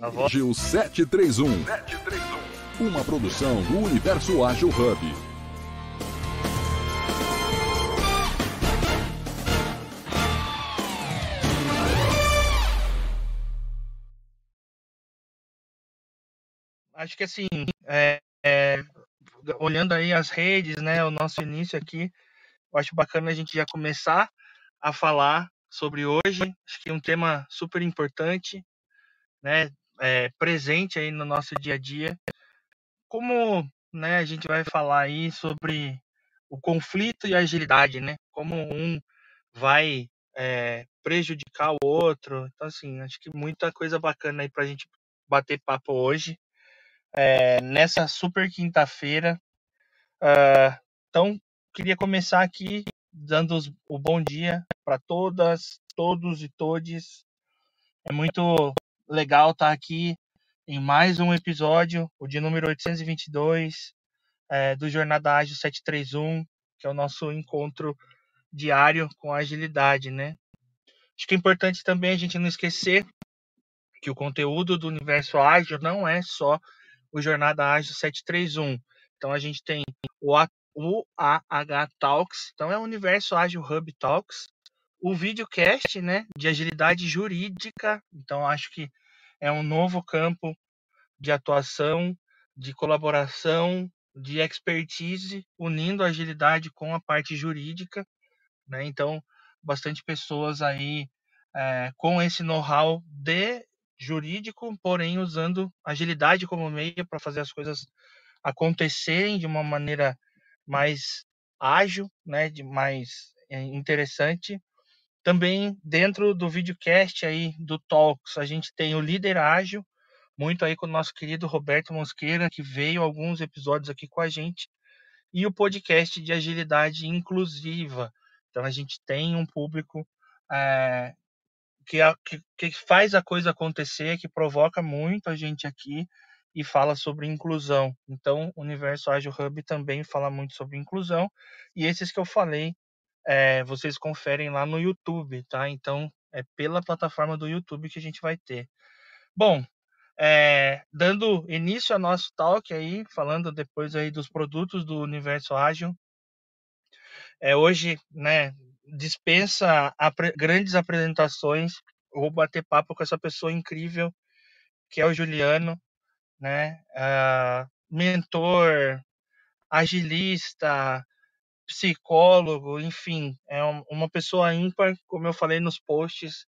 a voz. Gil 731. 731. Uma produção do Universo Ágil Hub. Acho que assim, é, é, olhando aí as redes, né, o nosso início aqui, eu acho bacana a gente já começar a falar sobre hoje. Acho que é um tema super importante, né, é, presente aí no nosso dia a dia. Como né, a gente vai falar aí sobre o conflito e a agilidade, né? Como um vai é, prejudicar o outro. Então, assim, acho que muita coisa bacana aí para a gente bater papo hoje, é, nessa super quinta-feira. Uh, então, queria começar aqui dando os, o bom dia para todas, todos e todes. É muito legal estar tá aqui em mais um episódio, o de número 822 é, do Jornada Ágil 731, que é o nosso encontro diário com agilidade, né? Acho que é importante também a gente não esquecer que o conteúdo do Universo Ágil não é só o Jornada Ágil 731. Então a gente tem o, o AH Talks, então é o Universo Ágil Hub Talks, o videocast, né, de agilidade jurídica. Então acho que é um novo campo de atuação, de colaboração, de expertise, unindo a agilidade com a parte jurídica. Né? Então, bastante pessoas aí é, com esse know-how de jurídico, porém usando agilidade como meio para fazer as coisas acontecerem de uma maneira mais ágil, né, de mais é, interessante também dentro do videocast aí do Talks, a gente tem o Líder Ágil, muito aí com o nosso querido Roberto Mosqueira, que veio alguns episódios aqui com a gente, e o podcast de agilidade inclusiva. Então a gente tem um público é, que, que, faz a coisa acontecer, que provoca muito a gente aqui e fala sobre inclusão. Então, o Universo Ágil Hub também fala muito sobre inclusão. E esses que eu falei é, vocês conferem lá no YouTube, tá? Então é pela plataforma do YouTube que a gente vai ter. Bom, é, dando início ao nosso talk aí, falando depois aí dos produtos do Universo Ágil. É, hoje, né, dispensa apre grandes apresentações. Vou bater papo com essa pessoa incrível que é o Juliano, né? Uh, mentor, agilista, psicólogo, enfim, é uma pessoa ímpar, como eu falei nos posts,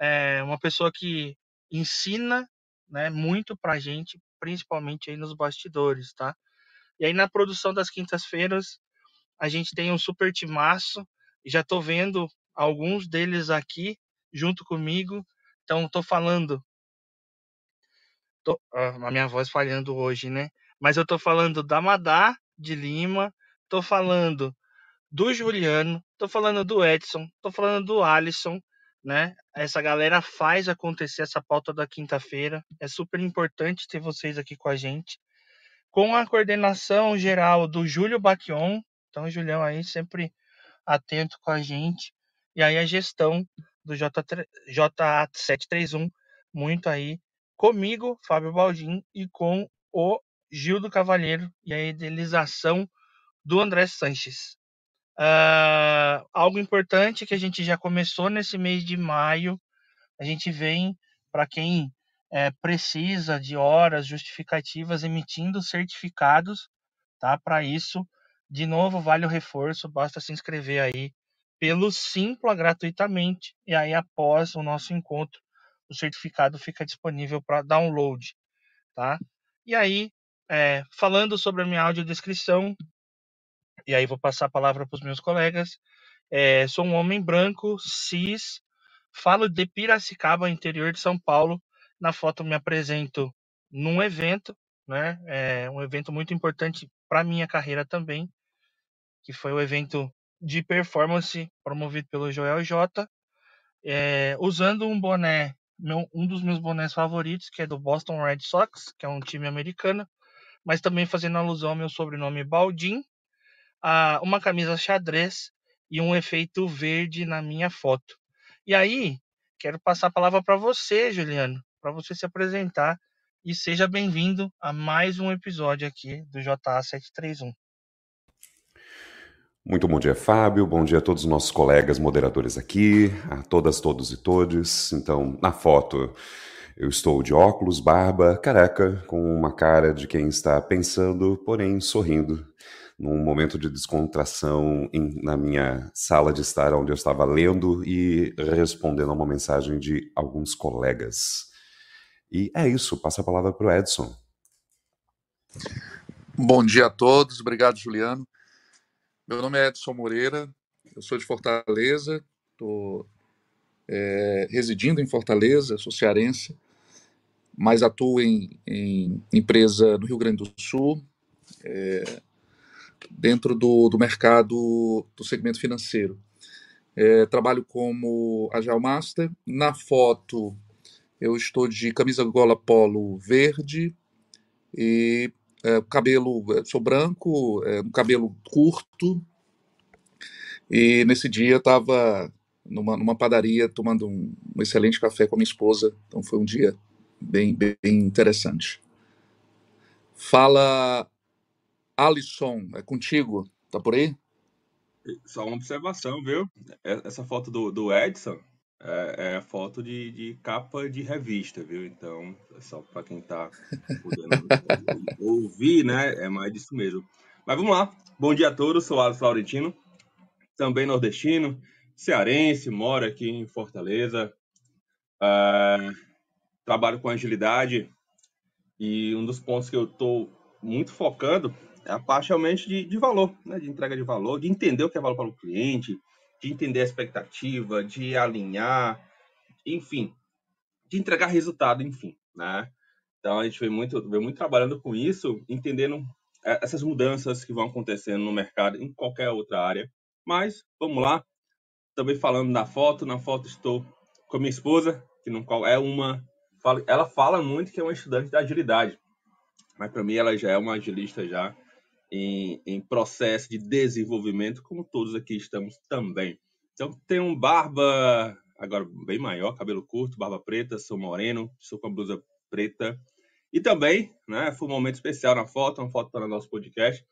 é uma pessoa que ensina né, muito pra gente, principalmente aí nos bastidores, tá? E aí na produção das quintas-feiras, a gente tem um super timaço, já tô vendo alguns deles aqui junto comigo, então tô falando tô, a minha voz falhando hoje, né? Mas eu tô falando da Madá de Lima, tô falando do Juliano, tô falando do Edson, tô falando do Alisson, né? Essa galera faz acontecer essa pauta da quinta-feira. É super importante ter vocês aqui com a gente. Com a coordenação geral do Júlio Baquion, então Julião aí sempre atento com a gente. E aí a gestão do JA731, muito aí comigo, Fábio Baldin, e com o Gildo Cavalheiro e a idealização do André Sanches. Uh, algo importante que a gente já começou nesse mês de maio, a gente vem para quem é, precisa de horas justificativas emitindo certificados, tá? Para isso, de novo, vale o reforço, basta se inscrever aí pelo Simpla gratuitamente e aí após o nosso encontro, o certificado fica disponível para download, tá? E aí, é, falando sobre a minha audiodescrição, e aí vou passar a palavra para os meus colegas. É, sou um homem branco, cis, falo de Piracicaba, interior de São Paulo. Na foto me apresento num evento, né? É um evento muito importante para minha carreira também, que foi o evento de performance promovido pelo Joel J. É, usando um boné, meu, um dos meus bonés favoritos, que é do Boston Red Sox, que é um time americano, mas também fazendo alusão ao meu sobrenome Baldin, uma camisa xadrez e um efeito verde na minha foto. E aí, quero passar a palavra para você, Juliano, para você se apresentar e seja bem-vindo a mais um episódio aqui do JA 731. Muito bom dia, Fábio. Bom dia a todos os nossos colegas moderadores aqui, a todas, todos e todes. Então, na foto, eu estou de óculos, barba, careca, com uma cara de quem está pensando, porém sorrindo, num momento de descontração em, na minha sala de estar, onde eu estava lendo e respondendo a uma mensagem de alguns colegas. E é isso, passo a palavra para o Edson. Bom dia a todos, obrigado, Juliano. Meu nome é Edson Moreira, eu sou de Fortaleza, estou é, residindo em Fortaleza, sou cearense, mas atuo em, em empresa no Rio Grande do Sul, é, dentro do, do mercado do segmento financeiro. É, trabalho como Agile Master. Na foto, eu estou de camisa gola polo verde e é, cabelo, é, sou branco, é, um cabelo curto. E nesse dia estava numa, numa padaria tomando um, um, excelente café com a minha esposa. Então foi um dia bem, bem interessante. Fala, Alisson, é contigo. Tá por aí? Só uma observação, viu? Essa foto do, do Edson é, é foto de, de, capa de revista, viu? Então, é só para quem está podendo ouvir, né? É mais disso mesmo. Mas vamos lá. Bom dia a todos. Sou Alisson Laurentino, também nordestino, cearense, moro aqui em Fortaleza. Uh, trabalho com agilidade e um dos pontos que eu estou muito focando é a parte realmente de, de valor, né? de entrega de valor, de entender o que é valor para o cliente, de entender a expectativa, de alinhar, enfim, de entregar resultado, enfim, né? Então a gente vem muito, vem muito trabalhando com isso, entendendo é, essas mudanças que vão acontecendo no mercado em qualquer outra área. Mas vamos lá, também falando na foto, na foto estou com a minha esposa, que não é uma, ela fala muito que é uma estudante da agilidade, mas para mim ela já é uma agilista já em, em processo de desenvolvimento, como todos aqui estamos também. Então, tem um barba, agora bem maior, cabelo curto, barba preta, sou moreno, sou com a blusa preta. E também, né, foi um momento especial na foto, uma foto para o nosso podcast.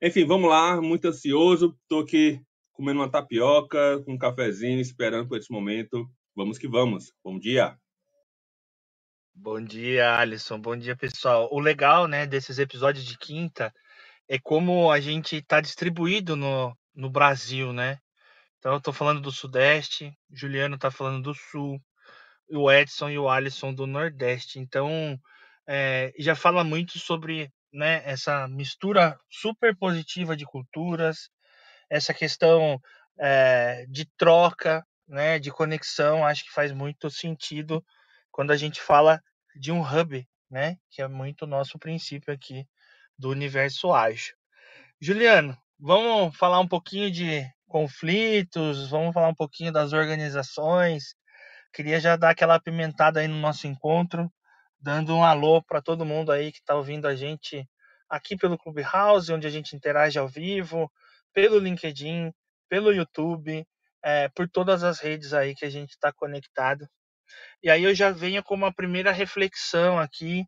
Enfim, vamos lá, muito ansioso, estou aqui comendo uma tapioca, com um cafezinho, esperando por esse momento. Vamos que vamos. Bom dia. Bom dia, Alisson. Bom dia, pessoal. O legal, né, desses episódios de quinta é como a gente está distribuído no, no Brasil, né? Então eu estou falando do Sudeste, Juliano está falando do Sul, o Edson e o Alisson do Nordeste. Então é, já fala muito sobre né, essa mistura super positiva de culturas, essa questão é, de troca, né, de conexão. Acho que faz muito sentido quando a gente fala de um hub, né, que é muito nosso princípio aqui do universo ágil. Juliano, vamos falar um pouquinho de conflitos, vamos falar um pouquinho das organizações. Queria já dar aquela apimentada aí no nosso encontro, dando um alô para todo mundo aí que está ouvindo a gente aqui pelo Clubhouse, onde a gente interage ao vivo, pelo LinkedIn, pelo YouTube, é, por todas as redes aí que a gente está conectado. E aí eu já venho com uma primeira reflexão aqui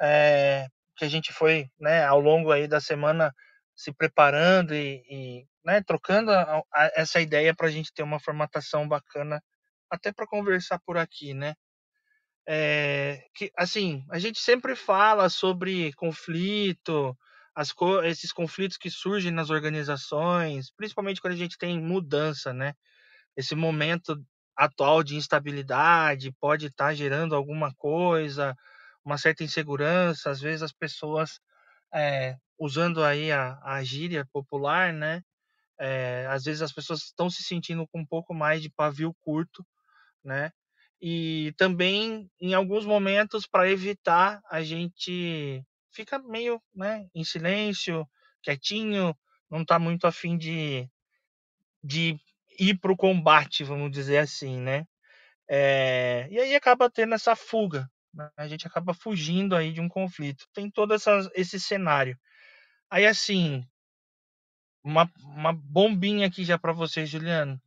é, que a gente foi, né, ao longo aí da semana se preparando e, e né, trocando a, a, essa ideia para a gente ter uma formatação bacana, até para conversar por aqui, né? É, que assim a gente sempre fala sobre conflito, as esses conflitos que surgem nas organizações, principalmente quando a gente tem mudança, né? Esse momento atual de instabilidade pode estar tá gerando alguma coisa, uma certa insegurança, às vezes as pessoas, é, usando aí a, a gíria popular, né, é, às vezes as pessoas estão se sentindo com um pouco mais de pavio curto, né, e também em alguns momentos para evitar a gente fica meio, né, em silêncio, quietinho, não está muito afim de, de ir para o combate, vamos dizer assim, né? É, e aí acaba tendo essa fuga? A gente acaba fugindo aí de um conflito. Tem todo essa, esse cenário. Aí, assim, uma, uma bombinha aqui já para você, Juliano.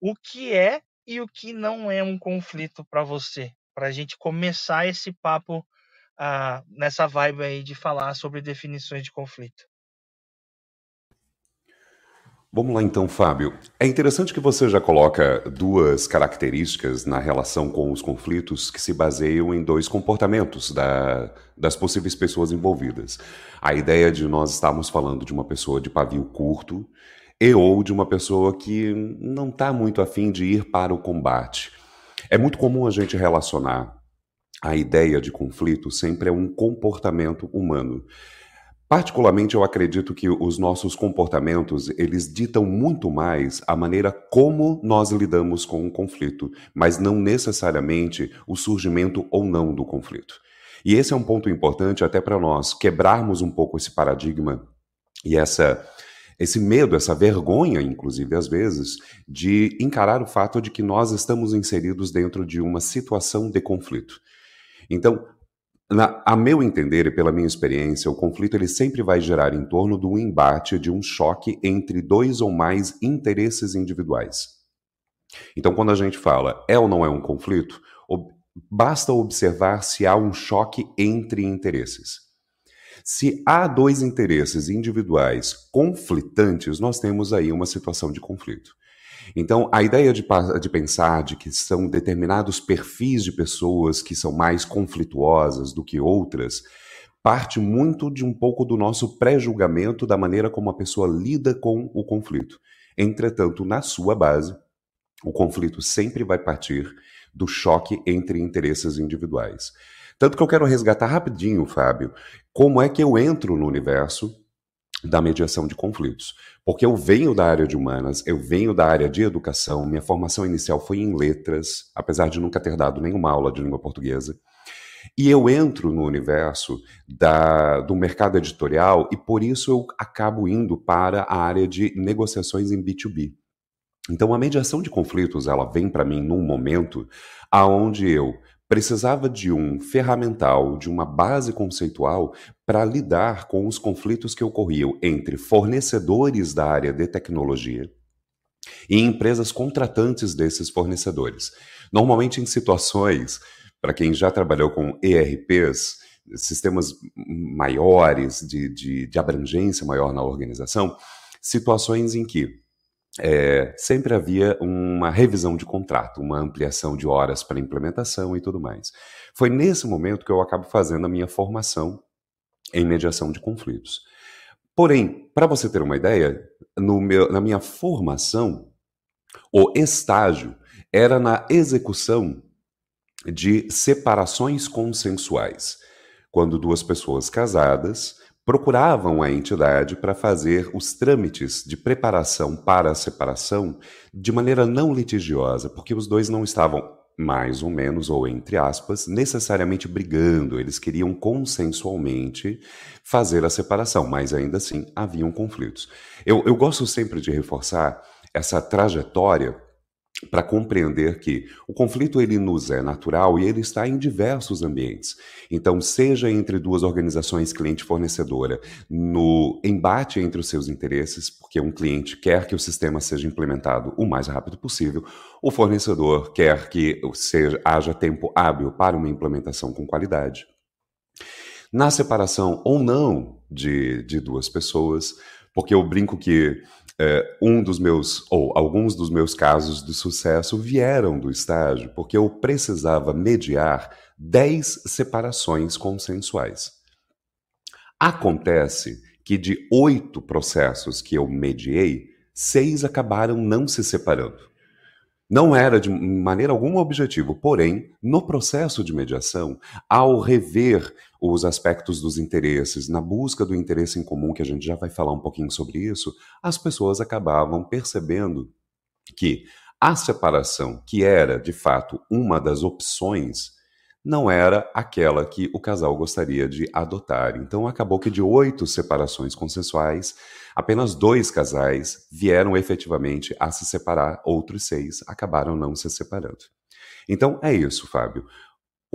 O que é e o que não é um conflito para você? para a gente começar esse papo uh, nessa vibe aí de falar sobre definições de conflito. Vamos lá então, Fábio. É interessante que você já coloca duas características na relação com os conflitos que se baseiam em dois comportamentos da, das possíveis pessoas envolvidas. A ideia de nós estarmos falando de uma pessoa de pavio curto e ou de uma pessoa que não está muito afim de ir para o combate. É muito comum a gente relacionar a ideia de conflito sempre a um comportamento humano. Particularmente, eu acredito que os nossos comportamentos, eles ditam muito mais a maneira como nós lidamos com o conflito, mas não necessariamente o surgimento ou não do conflito. E esse é um ponto importante até para nós quebrarmos um pouco esse paradigma e essa esse medo, essa vergonha, inclusive às vezes, de encarar o fato de que nós estamos inseridos dentro de uma situação de conflito. Então, na, a meu entender e pela minha experiência, o conflito ele sempre vai gerar em torno do embate, de um choque entre dois ou mais interesses individuais. Então, quando a gente fala é ou não é um conflito, ob basta observar se há um choque entre interesses. Se há dois interesses individuais conflitantes, nós temos aí uma situação de conflito. Então, a ideia de, de, pensar de que são determinados perfis de pessoas que são mais conflituosas do que outras parte muito de um pouco do nosso pré-julgamento da maneira como a pessoa lida com o conflito. Entretanto, na sua base, o conflito sempre vai partir do choque entre interesses individuais. Tanto que eu quero resgatar rapidinho, Fábio, como é que eu entro no universo da mediação de conflitos. Porque eu venho da área de humanas, eu venho da área de educação, minha formação inicial foi em letras, apesar de nunca ter dado nenhuma aula de língua portuguesa. E eu entro no universo da, do mercado editorial e por isso eu acabo indo para a área de negociações em B2B. Então a mediação de conflitos, ela vem para mim num momento aonde eu precisava de um ferramental, de uma base conceitual para lidar com os conflitos que ocorriam entre fornecedores da área de tecnologia e empresas contratantes desses fornecedores. Normalmente em situações, para quem já trabalhou com ERPs, sistemas maiores, de, de, de abrangência maior na organização, situações em que é, sempre havia uma revisão de contrato, uma ampliação de horas para implementação e tudo mais. Foi nesse momento que eu acabo fazendo a minha formação em mediação de conflitos. Porém, para você ter uma ideia, meu, na minha formação, o estágio era na execução de separações consensuais, quando duas pessoas casadas procuravam a entidade para fazer os trâmites de preparação para a separação de maneira não litigiosa, porque os dois não estavam mais ou menos, ou entre aspas, necessariamente brigando, eles queriam consensualmente fazer a separação, mas ainda assim haviam conflitos. Eu, eu gosto sempre de reforçar essa trajetória para compreender que o conflito ele nos é natural e ele está em diversos ambientes. Então, seja entre duas organizações cliente-fornecedora, no embate entre os seus interesses, porque um cliente quer que o sistema seja implementado o mais rápido possível, o fornecedor quer que seja, haja tempo hábil para uma implementação com qualidade. Na separação ou não de, de duas pessoas, porque eu brinco que é, um dos meus, ou alguns dos meus casos de sucesso vieram do estágio porque eu precisava mediar 10 separações consensuais. Acontece que de oito processos que eu mediei, seis acabaram não se separando. Não era de maneira alguma objetivo, porém, no processo de mediação, ao rever os aspectos dos interesses, na busca do interesse em comum, que a gente já vai falar um pouquinho sobre isso, as pessoas acabavam percebendo que a separação, que era de fato uma das opções, não era aquela que o casal gostaria de adotar. Então acabou que de oito separações consensuais, apenas dois casais vieram efetivamente a se separar, outros seis acabaram não se separando. Então é isso, Fábio.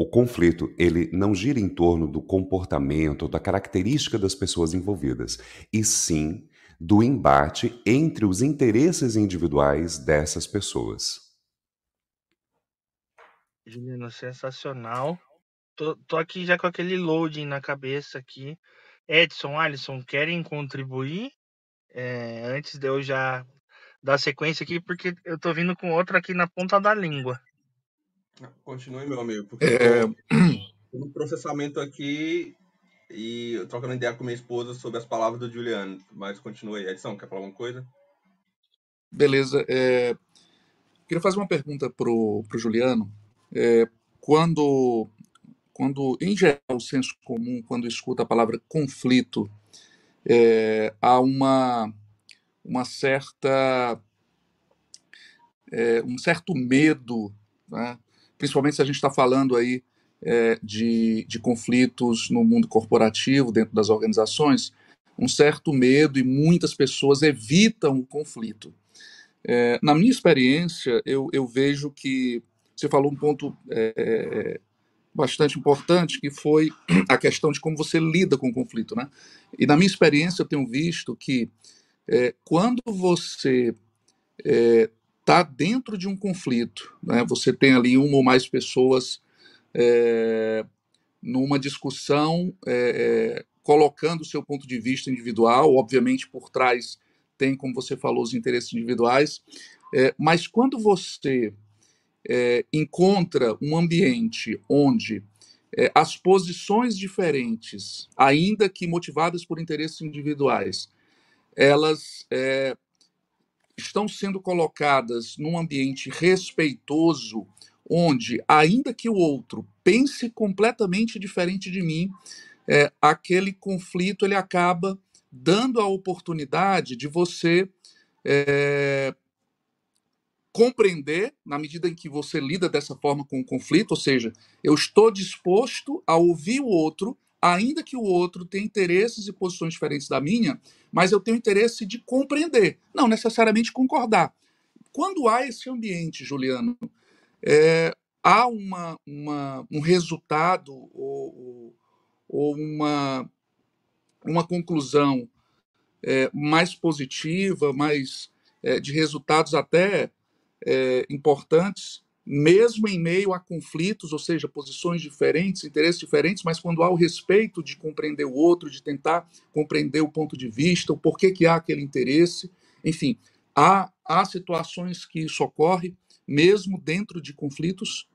O conflito, ele não gira em torno do comportamento, da característica das pessoas envolvidas, e sim do embate entre os interesses individuais dessas pessoas. Juliano, sensacional. Tô, tô aqui já com aquele loading na cabeça aqui. Edson, Alisson, querem contribuir? É, antes de eu já dar sequência aqui, porque eu tô vindo com outro aqui na ponta da língua. Continue, meu amigo, porque é... tô no processamento aqui e trocando ideia com minha esposa sobre as palavras do Juliano. Mas continue aí. Edson, quer falar alguma coisa? Beleza. É... Queria fazer uma pergunta pro, pro Juliano. É, quando, quando, em geral, o senso comum, quando escuta a palavra conflito, é, há uma, uma certa é, um certo medo, né? Principalmente se a gente está falando aí é, de, de conflitos no mundo corporativo, dentro das organizações, um certo medo e muitas pessoas evitam o conflito. É, na minha experiência, eu, eu, vejo que você falou um ponto é, bastante importante, que foi a questão de como você lida com o conflito. Né? E na minha experiência, eu tenho visto que é, quando você está é, dentro de um conflito, né, você tem ali uma ou mais pessoas é, numa discussão, é, colocando o seu ponto de vista individual, obviamente por trás tem, como você falou, os interesses individuais, mas quando você encontra um ambiente onde as posições diferentes, ainda que motivadas por interesses individuais, elas é, estão sendo colocadas num ambiente respeitoso, onde, ainda que o outro pense completamente diferente de mim, é, aquele conflito ele acaba dando a oportunidade de você é, compreender, na medida em que você lida dessa forma com o conflito, ou seja, eu estou disposto a ouvir o outro ainda que o outro tenha interesses e posições diferentes da minha, mas eu tenho interesse de compreender, não necessariamente concordar. Quando há esse ambiente, Juliano, é, há uma, uma, um resultado ou, ou uma, uma conclusão é, mais positiva, mais é, de resultados até é, importantes mesmo em meio a conflitos, ou seja, posições diferentes, interesses diferentes, mas quando há o respeito de compreender o outro, de tentar compreender o ponto de vista, o porquê que há aquele interesse, enfim, há, há situações que isso ocorre, mesmo dentro de conflitos?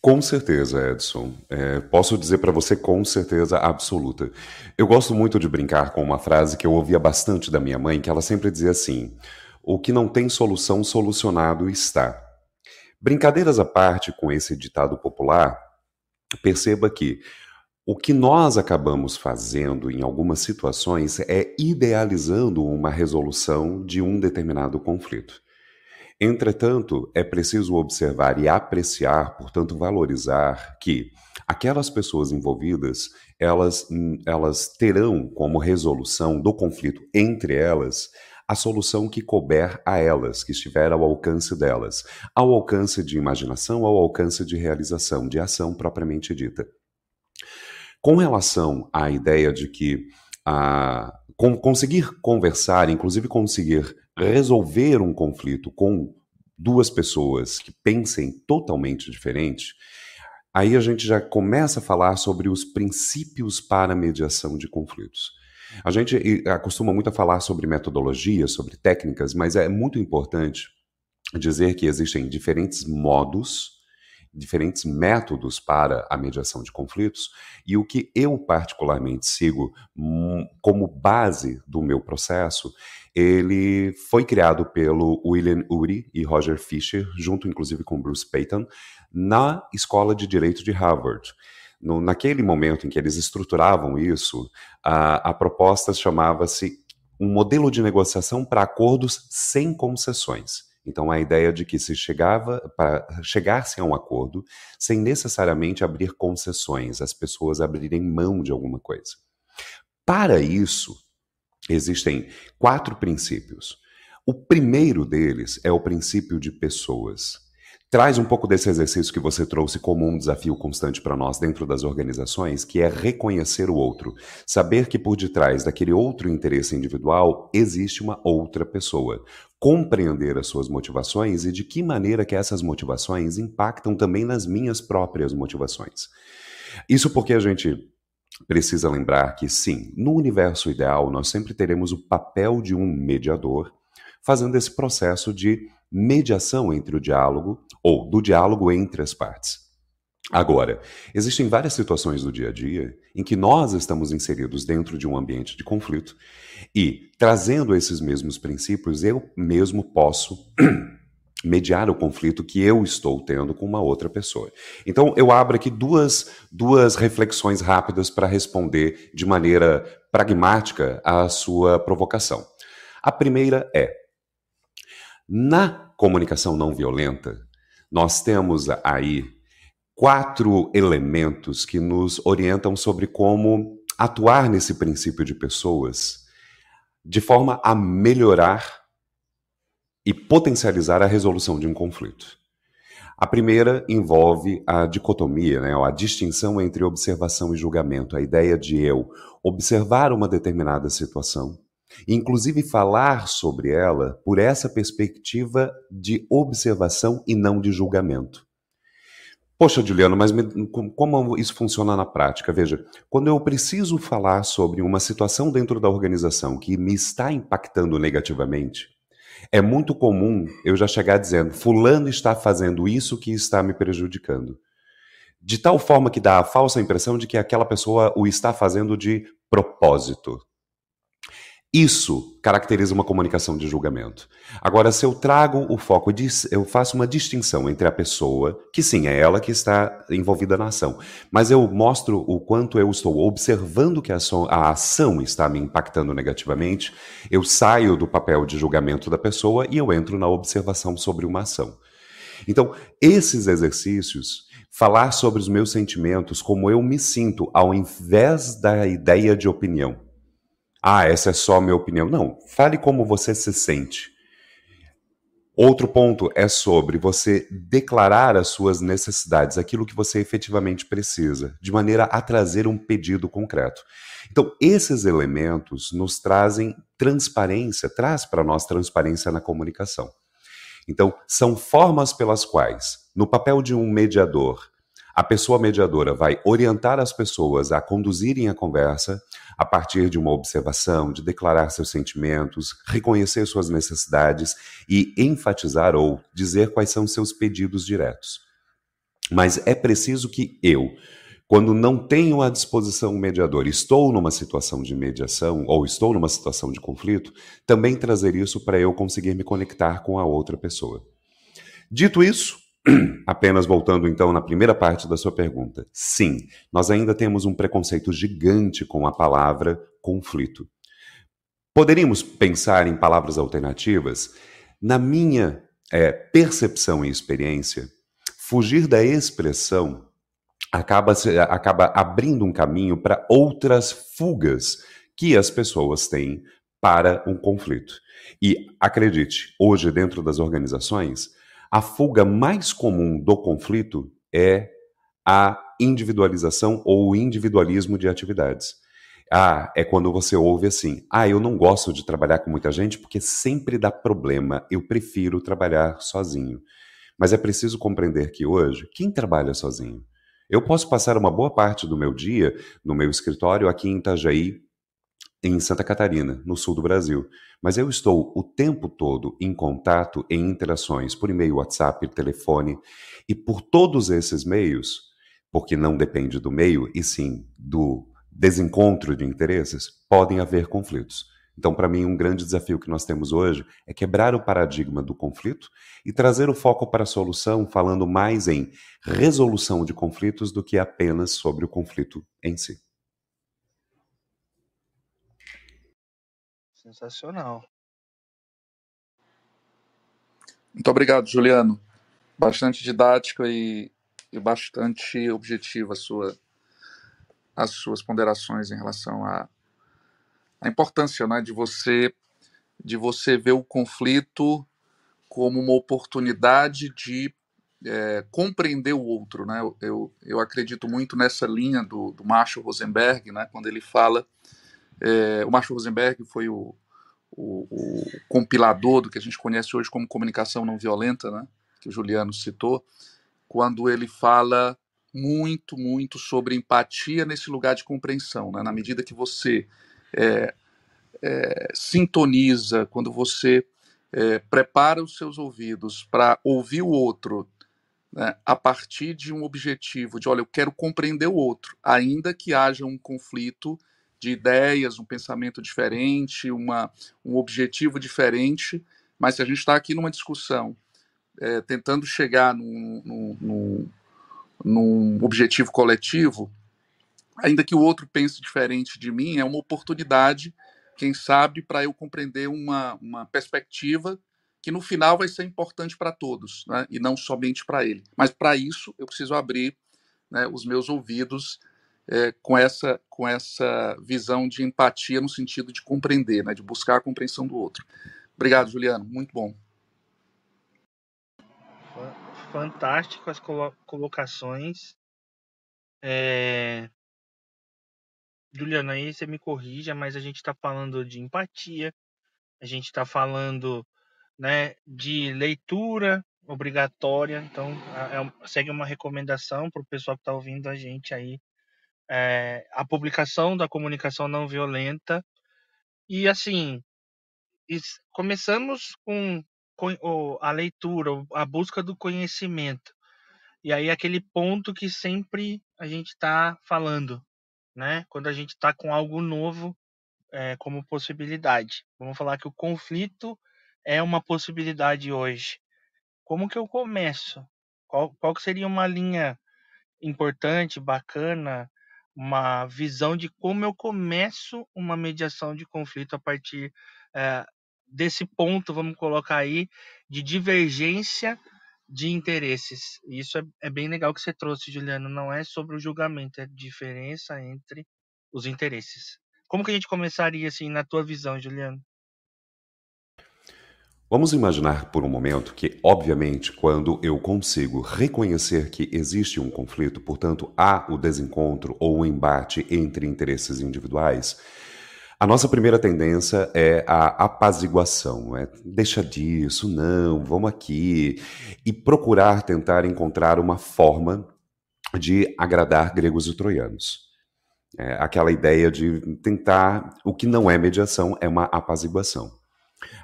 Com certeza, Edson. É, posso dizer para você com certeza absoluta. Eu gosto muito de brincar com uma frase que eu ouvia bastante da minha mãe, que ela sempre dizia assim: o que não tem solução, solucionado está. Brincadeiras à parte com esse ditado popular, perceba que o que nós acabamos fazendo em algumas situações é idealizando uma resolução de um determinado conflito. Entretanto, é preciso observar e apreciar, portanto, valorizar que aquelas pessoas envolvidas, elas, elas terão como resolução do conflito entre elas a solução que couber a elas, que estiver ao alcance delas, ao alcance de imaginação, ao alcance de realização, de ação propriamente dita. Com relação à ideia de que a, com, conseguir conversar, inclusive conseguir resolver um conflito com duas pessoas que pensem totalmente diferente, aí a gente já começa a falar sobre os princípios para mediação de conflitos. A gente acostuma muito a falar sobre metodologias, sobre técnicas, mas é muito importante dizer que existem diferentes modos, diferentes métodos para a mediação de conflitos, e o que eu particularmente sigo hum, como base do meu processo, ele foi criado pelo William Ury e Roger Fisher, junto inclusive com Bruce Payton, na Escola de Direito de Harvard no, naquele momento em que eles estruturavam isso, a, a proposta chamava-se um modelo de negociação para acordos sem concessões. Então, a ideia de que se chegava para chegar-se a um acordo sem necessariamente abrir concessões, as pessoas abrirem mão de alguma coisa. Para isso, existem quatro princípios. O primeiro deles é o princípio de pessoas. Traz um pouco desse exercício que você trouxe como um desafio constante para nós dentro das organizações, que é reconhecer o outro, saber que por detrás daquele outro interesse individual existe uma outra pessoa, compreender as suas motivações e de que maneira que essas motivações impactam também nas minhas próprias motivações. Isso porque a gente precisa lembrar que sim, no universo ideal nós sempre teremos o papel de um mediador, fazendo esse processo de mediação entre o diálogo ou do diálogo entre as partes. Agora, existem várias situações do dia a dia em que nós estamos inseridos dentro de um ambiente de conflito e, trazendo esses mesmos princípios, eu mesmo posso mediar o conflito que eu estou tendo com uma outra pessoa. Então, eu abro aqui duas, duas reflexões rápidas para responder de maneira pragmática à sua provocação. A primeira é: na comunicação não violenta, nós temos aí quatro elementos que nos orientam sobre como atuar nesse princípio de pessoas de forma a melhorar e potencializar a resolução de um conflito. A primeira envolve a dicotomia, né, a distinção entre observação e julgamento, a ideia de eu observar uma determinada situação, inclusive falar sobre ela por essa perspectiva de observação e não de julgamento. Poxa, Juliano, mas me, como isso funciona na prática? Veja, quando eu preciso falar sobre uma situação dentro da organização que me está impactando negativamente, é muito comum eu já chegar dizendo: Fulano está fazendo isso que está me prejudicando. De tal forma que dá a falsa impressão de que aquela pessoa o está fazendo de propósito. Isso caracteriza uma comunicação de julgamento. Agora, se eu trago o foco, eu faço uma distinção entre a pessoa, que sim, é ela que está envolvida na ação, mas eu mostro o quanto eu estou observando que a ação, a ação está me impactando negativamente, eu saio do papel de julgamento da pessoa e eu entro na observação sobre uma ação. Então, esses exercícios, falar sobre os meus sentimentos, como eu me sinto, ao invés da ideia de opinião ah, essa é só a minha opinião. Não, fale como você se sente. Outro ponto é sobre você declarar as suas necessidades, aquilo que você efetivamente precisa, de maneira a trazer um pedido concreto. Então, esses elementos nos trazem transparência, traz para nós transparência na comunicação. Então, são formas pelas quais, no papel de um mediador, a pessoa mediadora vai orientar as pessoas a conduzirem a conversa a partir de uma observação, de declarar seus sentimentos, reconhecer suas necessidades e enfatizar ou dizer quais são seus pedidos diretos. Mas é preciso que eu, quando não tenho à disposição um mediador, estou numa situação de mediação ou estou numa situação de conflito, também trazer isso para eu conseguir me conectar com a outra pessoa. Dito isso, Apenas voltando então na primeira parte da sua pergunta. Sim, nós ainda temos um preconceito gigante com a palavra conflito. Poderíamos pensar em palavras alternativas? Na minha é, percepção e experiência, fugir da expressão acaba, acaba abrindo um caminho para outras fugas que as pessoas têm para um conflito. E acredite, hoje dentro das organizações, a fuga mais comum do conflito é a individualização ou o individualismo de atividades. Ah, é quando você ouve assim: ah, eu não gosto de trabalhar com muita gente porque sempre dá problema, eu prefiro trabalhar sozinho. Mas é preciso compreender que hoje, quem trabalha sozinho? Eu posso passar uma boa parte do meu dia no meu escritório aqui em Itajaí, em Santa Catarina, no sul do Brasil. Mas eu estou o tempo todo em contato, em interações por e-mail, WhatsApp, telefone, e por todos esses meios, porque não depende do meio, e sim do desencontro de interesses, podem haver conflitos. Então, para mim, um grande desafio que nós temos hoje é quebrar o paradigma do conflito e trazer o foco para a solução, falando mais em resolução de conflitos do que apenas sobre o conflito em si. Sensacional. Muito obrigado, Juliano. Bastante didática e, e bastante objetiva a sua, as suas ponderações em relação à, à importância né, de você de você ver o conflito como uma oportunidade de é, compreender o outro. Né? Eu, eu, eu, acredito muito nessa linha do, do Marshall Rosenberg, né? quando ele fala. É, o Marshall Rosenberg foi o, o, o, compilador do que a gente conhece hoje como comunicação não violenta, né? que o Juliano citou, quando ele fala muito, muito sobre empatia nesse lugar de compreensão. Né? Na medida que você é, é, sintoniza, quando você é, prepara os seus ouvidos para ouvir o outro né, a partir de um objetivo de, olha, eu quero compreender o outro, ainda que haja um conflito de ideias, um pensamento diferente, uma, um objetivo diferente, mas se a gente está aqui numa discussão, é, tentando chegar num, num, num, num objetivo coletivo, ainda que o outro pense diferente de mim, é uma oportunidade, quem sabe, para eu compreender uma, uma perspectiva que no final vai ser importante para todos, né? e não somente para ele. Mas para isso eu preciso abrir né, os meus ouvidos é, com essa com essa visão de empatia no sentido de compreender, né, de buscar a compreensão do outro. Obrigado, Juliano, muito bom. Fantástico as colocações. É... Juliano, aí você me corrija, mas a gente está falando de empatia, a gente está falando né, de leitura obrigatória. Então, é, segue uma recomendação para o pessoal que está ouvindo a gente aí. É, a publicação da comunicação não violenta. E assim, começamos com, a leitura, a busca do conhecimento. E aí aquele ponto que sempre a gente está falando, né? Quando a gente está com algo novo é, como possibilidade. Vamos falar que o conflito é uma possibilidade hoje. Como que eu começo? Qual, qual seria uma linha importante, bacana, uma visão de como eu começo uma mediação de conflito a partir é, desse ponto, vamos colocar aí, de divergência de interesses. Isso é, é, bem legal que você trouxe, Juliano. Não é sobre o julgamento, é a diferença entre os interesses. Como que a gente começaria assim na tua visão, Juliano? Vamos imaginar por um momento que, obviamente, quando eu consigo reconhecer que existe um conflito, portanto, há o desencontro ou o embate entre interesses individuais, a nossa primeira tendência é a apaziguação, é deixa disso, não, vamos aqui, e procurar tentar encontrar uma forma de agradar gregos e troianos. É aquela ideia de tentar, o que não é mediação é uma apaziguação.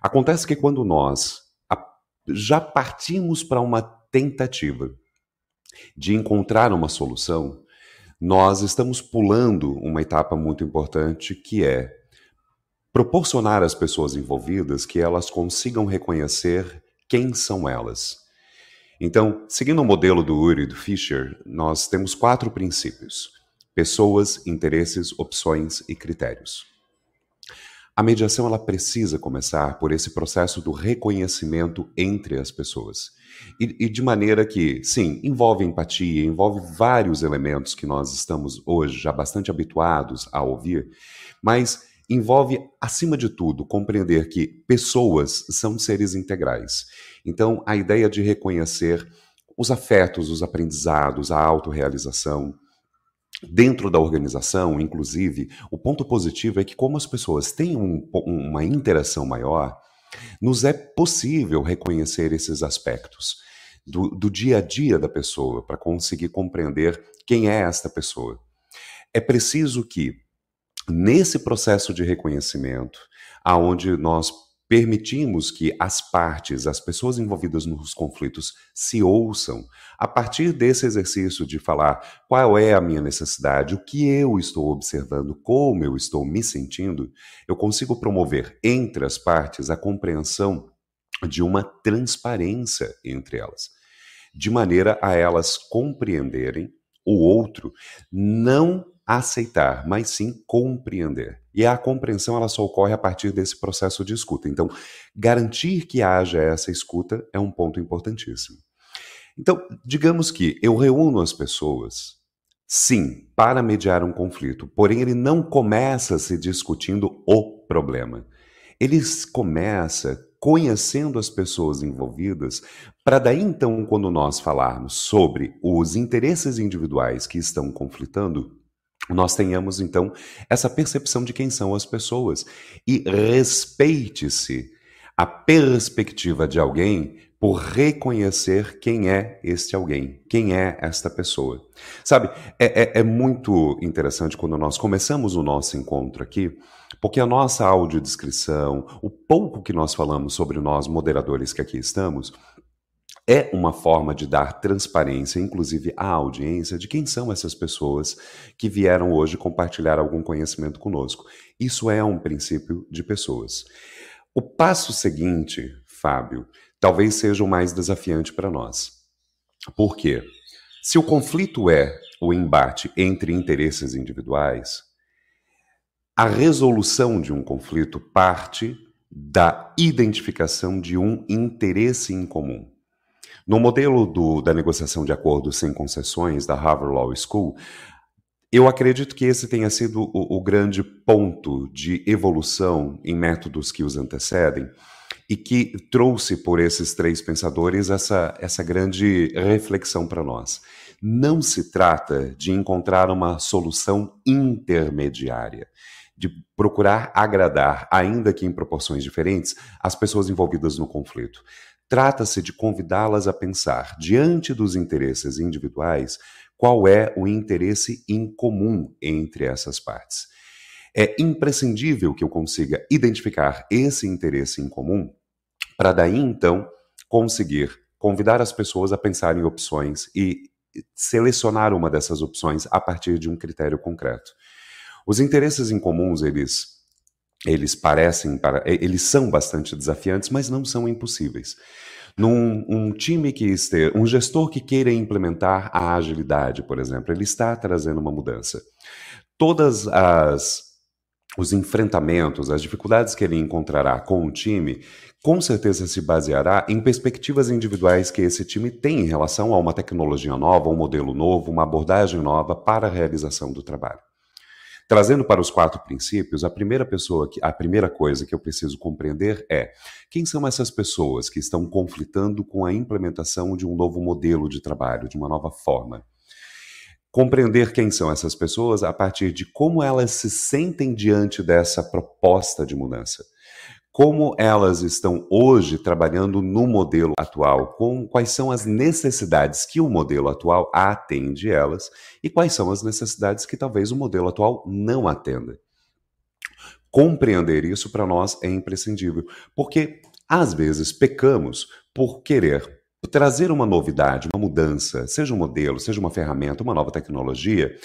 Acontece que quando nós já partimos para uma tentativa de encontrar uma solução, nós estamos pulando uma etapa muito importante que é proporcionar às pessoas envolvidas que elas consigam reconhecer quem são elas. Então, seguindo o modelo do Uri e do Fischer, nós temos quatro princípios: pessoas, interesses, opções e critérios. A mediação ela precisa começar por esse processo do reconhecimento entre as pessoas. E, e, de maneira que, sim, envolve empatia, envolve vários elementos que nós estamos hoje já bastante habituados a ouvir, mas envolve, acima de tudo, compreender que pessoas são seres integrais. Então, a ideia de reconhecer os afetos, os aprendizados, a autorrealização, Dentro da organização, inclusive, o ponto positivo é que, como as pessoas têm um, uma interação maior, nos é possível reconhecer esses aspectos do, do dia a dia da pessoa para conseguir compreender quem é esta pessoa. É preciso que, nesse processo de reconhecimento, aonde nós permitimos que as partes, as pessoas envolvidas nos conflitos, se ouçam, a partir desse exercício de falar qual é a minha necessidade, o que eu estou observando, como eu estou me sentindo, eu consigo promover entre as partes a compreensão de uma transparência entre elas, de maneira a elas compreenderem o outro, não aceitar, mas sim compreender. E a compreensão ela só ocorre a partir desse processo de escuta. Então, garantir que haja essa escuta é um ponto importantíssimo. Então, digamos que eu reúno as pessoas, sim, para mediar um conflito, porém ele não começa se discutindo o problema. Ele começa conhecendo as pessoas envolvidas, para daí então, quando nós falarmos sobre os interesses individuais que estão conflitando, nós tenhamos então essa percepção de quem são as pessoas e respeite-se a perspectiva de alguém por reconhecer quem é este alguém, quem é esta pessoa. Sabe, é, é, é, muito interessante quando nós começamos o nosso encontro aqui, porque a nossa audiodescrição, o pouco que nós falamos sobre nós moderadores que aqui estamos, é uma forma de dar transparência, inclusive à audiência, de quem são essas pessoas que vieram hoje compartilhar algum conhecimento conosco. Isso é um princípio de pessoas. O passo seguinte, Fábio, talvez seja o mais desafiante para nós. Por quê? Se o conflito é o embate entre interesses individuais, a resolução de um conflito parte da identificação de um interesse em comum. No modelo do, da negociação de acordos sem concessões da Harvard Law School, eu acredito que esse tenha sido o, o grande ponto de evolução em métodos que os antecedem, e que trouxe por esses três pensadores essa, essa grande reflexão para nós. Não se trata de encontrar uma solução intermediária, de procurar agradar, ainda que em proporções diferentes, as pessoas envolvidas no conflito. Trata-se de convidá-las a pensar, diante dos interesses individuais, qual é o interesse em comum entre essas partes. É imprescindível que eu consiga identificar esse interesse em comum para daí então conseguir convidar as pessoas a pensar em opções e selecionar uma dessas opções a partir de um critério concreto. Os interesses em comuns, eles eles parecem, eles são bastante desafiantes, mas não são impossíveis. Num um time que esteja, um gestor que queira implementar a agilidade, por exemplo, ele está trazendo uma mudança. Todas as os enfrentamentos, as dificuldades que ele encontrará com o time, com certeza se baseará em perspectivas individuais que esse time tem em relação a uma tecnologia nova, um modelo novo, uma abordagem nova para a realização do trabalho. Trazendo para os quatro princípios, a primeira pessoa que, a primeira coisa que eu preciso compreender é quem são essas pessoas que estão conflitando com a implementação de um novo modelo de trabalho, de uma nova forma compreender quem são essas pessoas a partir de como elas se sentem diante dessa proposta de mudança. Como elas estão hoje trabalhando no modelo atual, com quais são as necessidades que o modelo atual atende elas e quais são as necessidades que talvez o modelo atual não atenda. Compreender isso para nós é imprescindível, porque às vezes pecamos por querer trazer uma novidade, uma mudança, seja um modelo, seja uma ferramenta, uma nova tecnologia,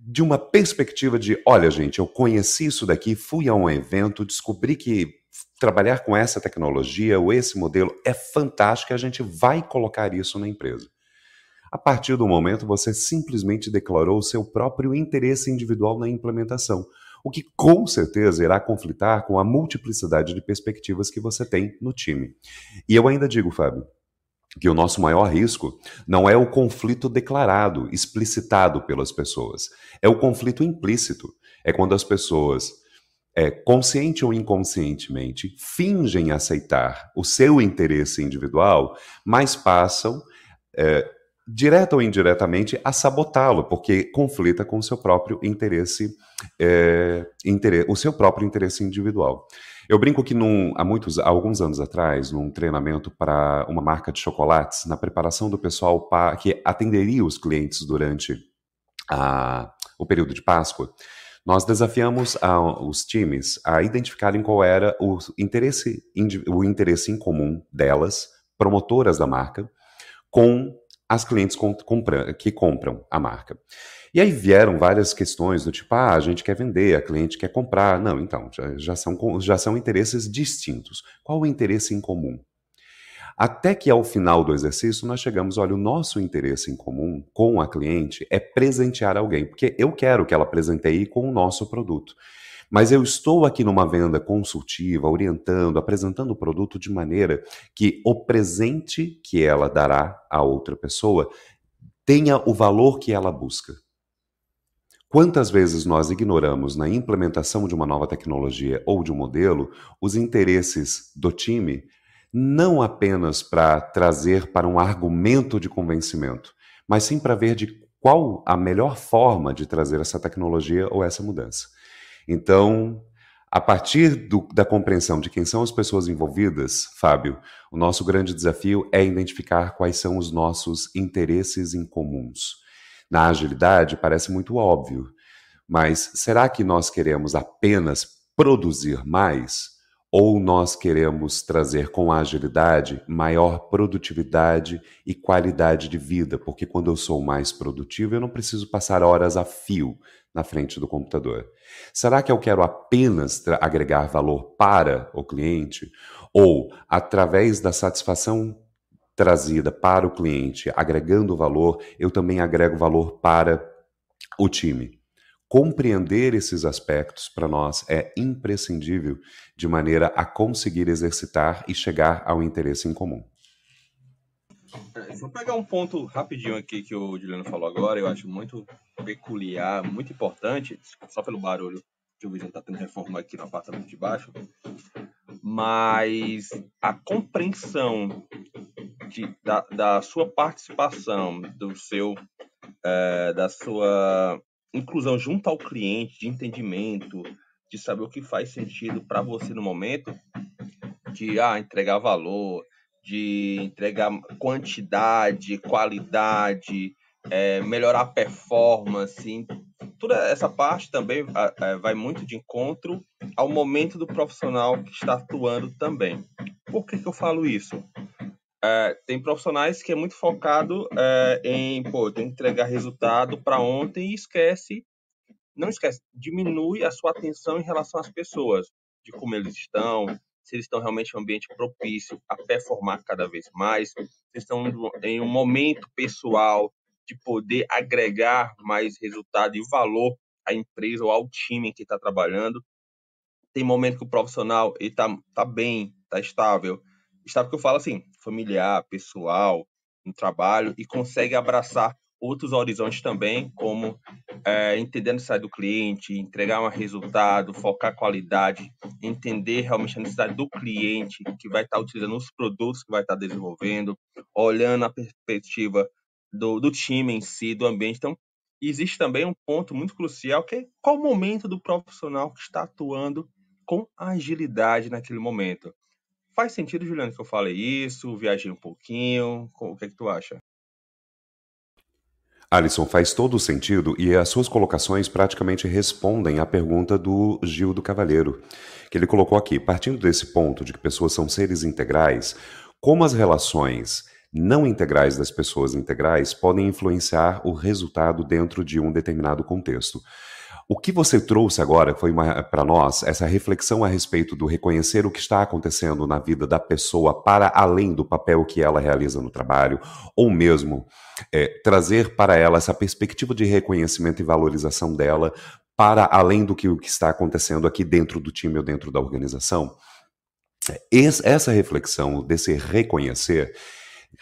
de uma perspectiva de, olha, gente, eu conheci isso daqui, fui a um evento, descobri que trabalhar com essa tecnologia ou esse modelo é fantástico, e a gente vai colocar isso na empresa. A partir do momento você simplesmente declarou o seu próprio interesse individual na implementação, o que com certeza irá conflitar com a multiplicidade de perspectivas que você tem no time. E eu ainda digo, Fábio, que o nosso maior risco não é o conflito declarado, explicitado pelas pessoas. É o conflito implícito. É quando as pessoas, é, consciente ou inconscientemente, fingem aceitar o seu interesse individual, mas passam, é, direta ou indiretamente, a sabotá-lo, porque conflita com o seu próprio interesse, é, o seu próprio interesse individual. Eu brinco que num, há muitos, há alguns anos atrás, num treinamento para uma marca de chocolates, na preparação do pessoal que atenderia os clientes durante a, o período de Páscoa, nós desafiamos a, os times a identificarem qual era o interesse, o interesse em comum delas, promotoras da marca, com as clientes que compram a marca. E aí vieram várias questões do tipo, ah, a gente quer vender, a cliente quer comprar. Não, então, já, já, são, já são interesses distintos. Qual o interesse em comum? Até que ao final do exercício nós chegamos, olha, o nosso interesse em comum com a cliente é presentear alguém, porque eu quero que ela presenteie com o nosso produto. Mas eu estou aqui numa venda consultiva, orientando, apresentando o produto de maneira que o presente que ela dará a outra pessoa tenha o valor que ela busca. Quantas vezes nós ignoramos na implementação de uma nova tecnologia ou de um modelo os interesses do time, não apenas para trazer para um argumento de convencimento, mas sim para ver de qual a melhor forma de trazer essa tecnologia ou essa mudança. Então, a partir do, da compreensão de quem são as pessoas envolvidas, Fábio, o nosso grande desafio é identificar quais são os nossos interesses em comuns. Na agilidade, parece muito óbvio, mas será que nós queremos apenas produzir mais? Ou nós queremos trazer com agilidade maior produtividade e qualidade de vida? Porque quando eu sou mais produtivo, eu não preciso passar horas a fio na frente do computador. Será que eu quero apenas agregar valor para o cliente? Ou, através da satisfação trazida para o cliente, agregando valor, eu também agrego valor para o time. Compreender esses aspectos para nós é imprescindível de maneira a conseguir exercitar e chegar ao interesse em comum. Vou pegar um ponto rapidinho aqui que o Juliano falou agora, eu acho muito peculiar, muito importante, só pelo barulho que o Vizinho está tendo reforma aqui no apartamento de baixo, mas a compreensão de, da, da sua participação, do seu, é, da sua inclusão junto ao cliente, de entendimento, de saber o que faz sentido para você no momento, de ah, entregar valor, de entregar quantidade, qualidade, é, melhorar a performance. Toda essa parte também é, vai muito de encontro ao momento do profissional que está atuando também. Por que, que eu falo isso? É, tem profissionais que é muito focado é, em, pô, tem que entregar resultado para ontem e esquece, não esquece, diminui a sua atenção em relação às pessoas, de como eles estão, se eles estão realmente em um ambiente propício a performar cada vez mais, se estão em um momento pessoal de poder agregar mais resultado e valor à empresa ou ao time que está trabalhando. Tem momento que o profissional está tá bem, está estável, está porque eu falo assim, familiar, pessoal, no trabalho e consegue abraçar outros horizontes também, como é, entender a necessidade do cliente, entregar um resultado, focar qualidade, entender realmente a necessidade do cliente que vai estar utilizando os produtos que vai estar desenvolvendo, olhando a perspectiva do, do time em si, do ambiente. Então, existe também um ponto muito crucial que é qual o momento do profissional que está atuando com agilidade naquele momento. Faz sentido, Juliano, que eu falei isso? Viajei um pouquinho. O que é que tu acha? Alisson, faz todo sentido e as suas colocações praticamente respondem à pergunta do Gil do Cavalheiro, que ele colocou aqui. Partindo desse ponto de que pessoas são seres integrais, como as relações não integrais das pessoas integrais podem influenciar o resultado dentro de um determinado contexto? O que você trouxe agora foi para nós essa reflexão a respeito do reconhecer o que está acontecendo na vida da pessoa para além do papel que ela realiza no trabalho, ou mesmo é, trazer para ela essa perspectiva de reconhecimento e valorização dela para além do que o que está acontecendo aqui dentro do time ou dentro da organização. Essa reflexão desse reconhecer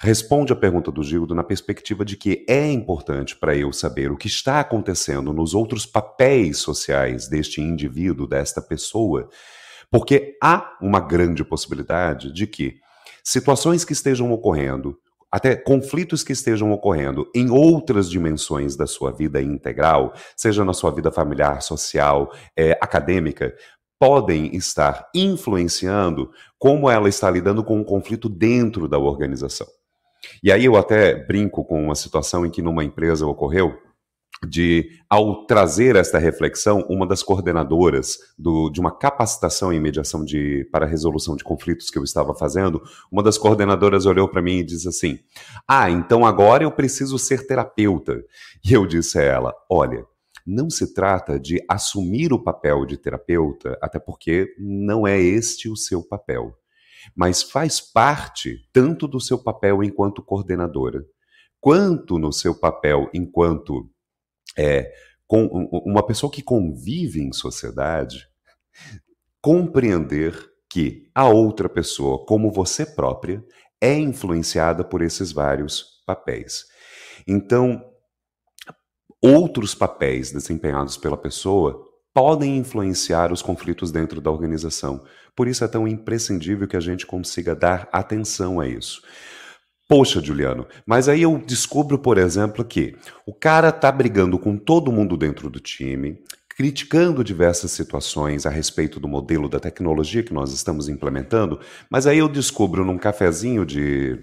responde à pergunta do Gildo na perspectiva de que é importante para eu saber o que está acontecendo nos outros papéis sociais deste indivíduo, desta pessoa, porque há uma grande possibilidade de que situações que estejam ocorrendo, até conflitos que estejam ocorrendo em outras dimensões da sua vida integral, seja na sua vida familiar, social, é, acadêmica, podem estar influenciando como ela está lidando com um conflito dentro da organização. E aí eu até brinco com uma situação em que numa empresa ocorreu de, ao trazer esta reflexão, uma das coordenadoras do, de uma capacitação em mediação de, para resolução de conflitos que eu estava fazendo, uma das coordenadoras olhou para mim e disse assim: Ah, então agora eu preciso ser terapeuta. E eu disse a ela: Olha, não se trata de assumir o papel de terapeuta, até porque não é este o seu papel mas faz parte tanto do seu papel enquanto coordenadora, quanto no seu papel enquanto é, com uma pessoa que convive em sociedade, compreender que a outra pessoa, como você própria, é influenciada por esses vários papéis. Então, outros papéis desempenhados pela pessoa podem influenciar os conflitos dentro da organização. Por isso é tão imprescindível que a gente consiga dar atenção a isso. Poxa, Juliano, mas aí eu descubro, por exemplo, que o cara tá brigando com todo mundo dentro do time, criticando diversas situações a respeito do modelo da tecnologia que nós estamos implementando, mas aí eu descubro num cafezinho de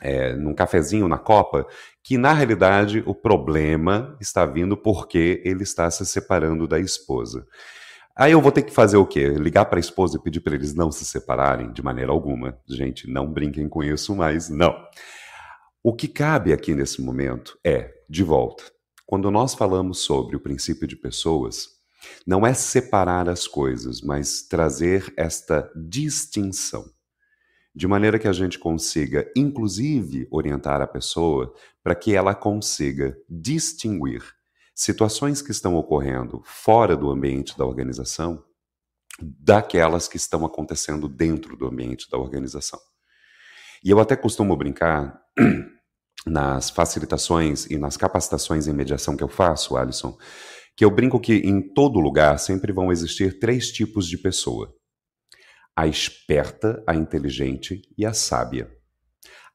é, num cafezinho na Copa, que na realidade o problema está vindo porque ele está se separando da esposa. Aí eu vou ter que fazer o quê? Ligar para a esposa e pedir para eles não se separarem de maneira alguma. Gente, não brinquem com isso, mas não. O que cabe aqui nesse momento é, de volta, quando nós falamos sobre o princípio de pessoas, não é separar as coisas, mas trazer esta distinção de maneira que a gente consiga, inclusive, orientar a pessoa para que ela consiga distinguir situações que estão ocorrendo fora do ambiente da organização daquelas que estão acontecendo dentro do ambiente da organização. E eu até costumo brincar nas facilitações e nas capacitações em mediação que eu faço, Alisson, que eu brinco que em todo lugar sempre vão existir três tipos de pessoa a esperta, a inteligente e a sábia.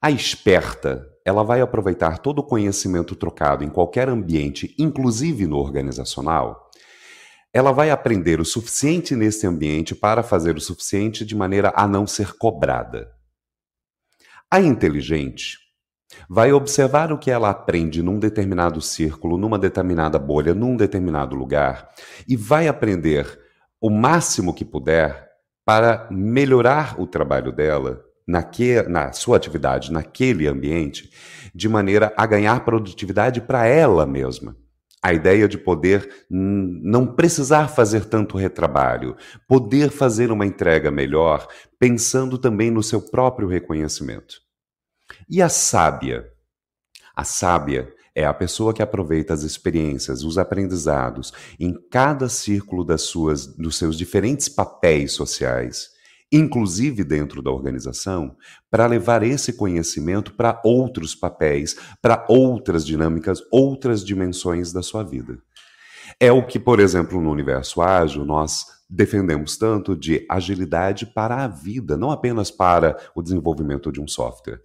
A esperta, ela vai aproveitar todo o conhecimento trocado em qualquer ambiente, inclusive no organizacional. Ela vai aprender o suficiente nesse ambiente para fazer o suficiente de maneira a não ser cobrada. A inteligente vai observar o que ela aprende num determinado círculo, numa determinada bolha, num determinado lugar e vai aprender o máximo que puder para melhorar o trabalho dela naque, na sua atividade, naquele ambiente, de maneira a ganhar produtividade para ela mesma. A ideia de poder não precisar fazer tanto retrabalho, poder fazer uma entrega melhor, pensando também no seu próprio reconhecimento. E a sábia? A sábia é a pessoa que aproveita as experiências, os aprendizados em cada círculo das suas, dos seus diferentes papéis sociais, inclusive dentro da organização, para levar esse conhecimento para outros papéis, para outras dinâmicas, outras dimensões da sua vida. É o que, por exemplo, no universo ágil, nós defendemos tanto de agilidade para a vida, não apenas para o desenvolvimento de um software.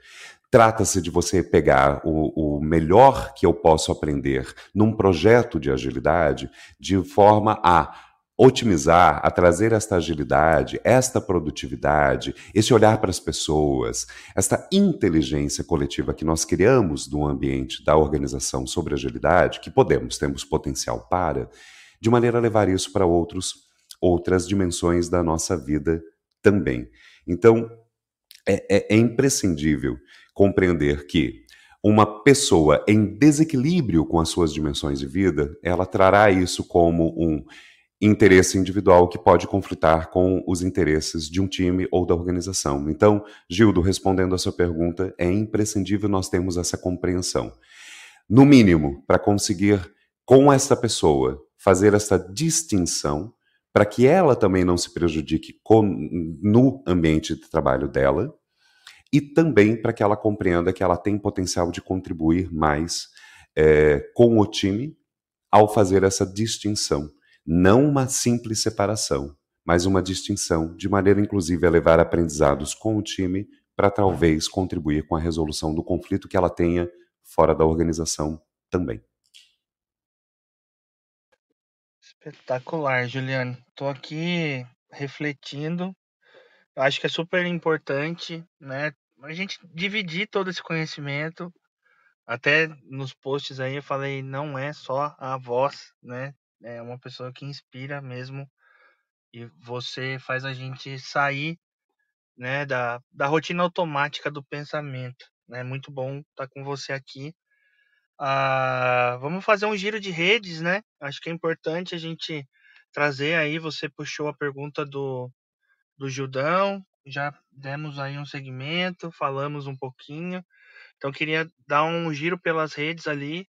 Trata-se de você pegar o, o, melhor que eu posso aprender num projeto de agilidade de forma a otimizar, a trazer esta agilidade, esta produtividade, esse olhar para as pessoas, esta inteligência coletiva que nós criamos no ambiente da organização sobre agilidade, que podemos, temos potencial para, de maneira a levar isso para outros, outras dimensões da nossa vida também. Então, é, é, é imprescindível compreender que uma pessoa em desequilíbrio com as suas dimensões de vida, ela trará isso como um interesse individual que pode conflitar com os interesses de um time ou da organização. Então, Gildo, respondendo a sua pergunta, é imprescindível nós termos essa compreensão. No mínimo, para conseguir com essa pessoa fazer essa distinção, para que ela também não se prejudique com, no ambiente de trabalho dela, e também para que ela compreenda que ela tem potencial de contribuir mais é, com o time ao fazer essa distinção. Não uma simples separação, mas uma distinção, de maneira inclusive a levar aprendizados com o time para talvez contribuir com a resolução do conflito que ela tenha fora da organização também. Espetacular, Juliano. Estou aqui refletindo acho que é super importante, né, a gente dividir todo esse conhecimento. Até nos posts aí eu falei, não é só a voz, né? É uma pessoa que inspira mesmo e você faz a gente sair, né, da, da rotina automática do pensamento. É né? muito bom estar com você aqui. Ah, vamos fazer um giro de redes, né? Acho que é importante a gente trazer aí. Você puxou a pergunta do, do Judão, já demos aí um segmento, falamos um pouquinho. Então queria dar um giro pelas redes ali.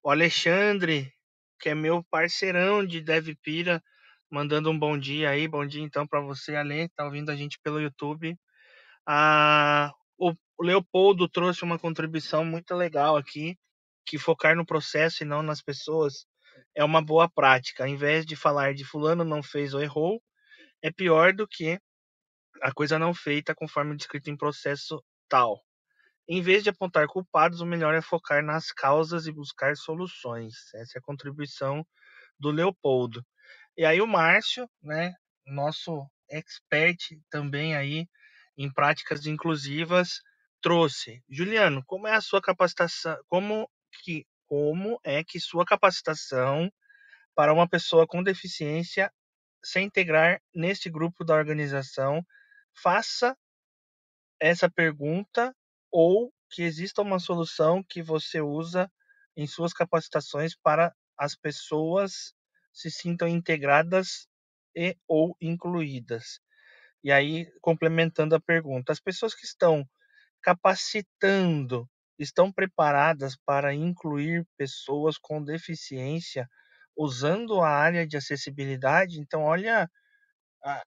O Alexandre, que é meu parceirão de DevPira, mandando um bom dia aí. Bom dia então para você, Ale, tá ouvindo a gente pelo YouTube. Ah, o Leopoldo trouxe uma contribuição muito legal aqui, que focar no processo e não nas pessoas é uma boa prática. Ao invés de falar de fulano não fez ou errou, é pior do que a coisa não feita conforme descrito em processo tal. Em vez de apontar culpados, o melhor é focar nas causas e buscar soluções. Essa é a contribuição do Leopoldo. E aí o Márcio, né, nosso expert também aí em práticas inclusivas, trouxe. Juliano, como é a sua capacitação, como que como é que sua capacitação para uma pessoa com deficiência se integrar neste grupo da organização? Faça essa pergunta ou que exista uma solução que você usa em suas capacitações para as pessoas se sintam integradas e ou incluídas. E aí, complementando a pergunta, as pessoas que estão capacitando estão preparadas para incluir pessoas com deficiência usando a área de acessibilidade? Então, olha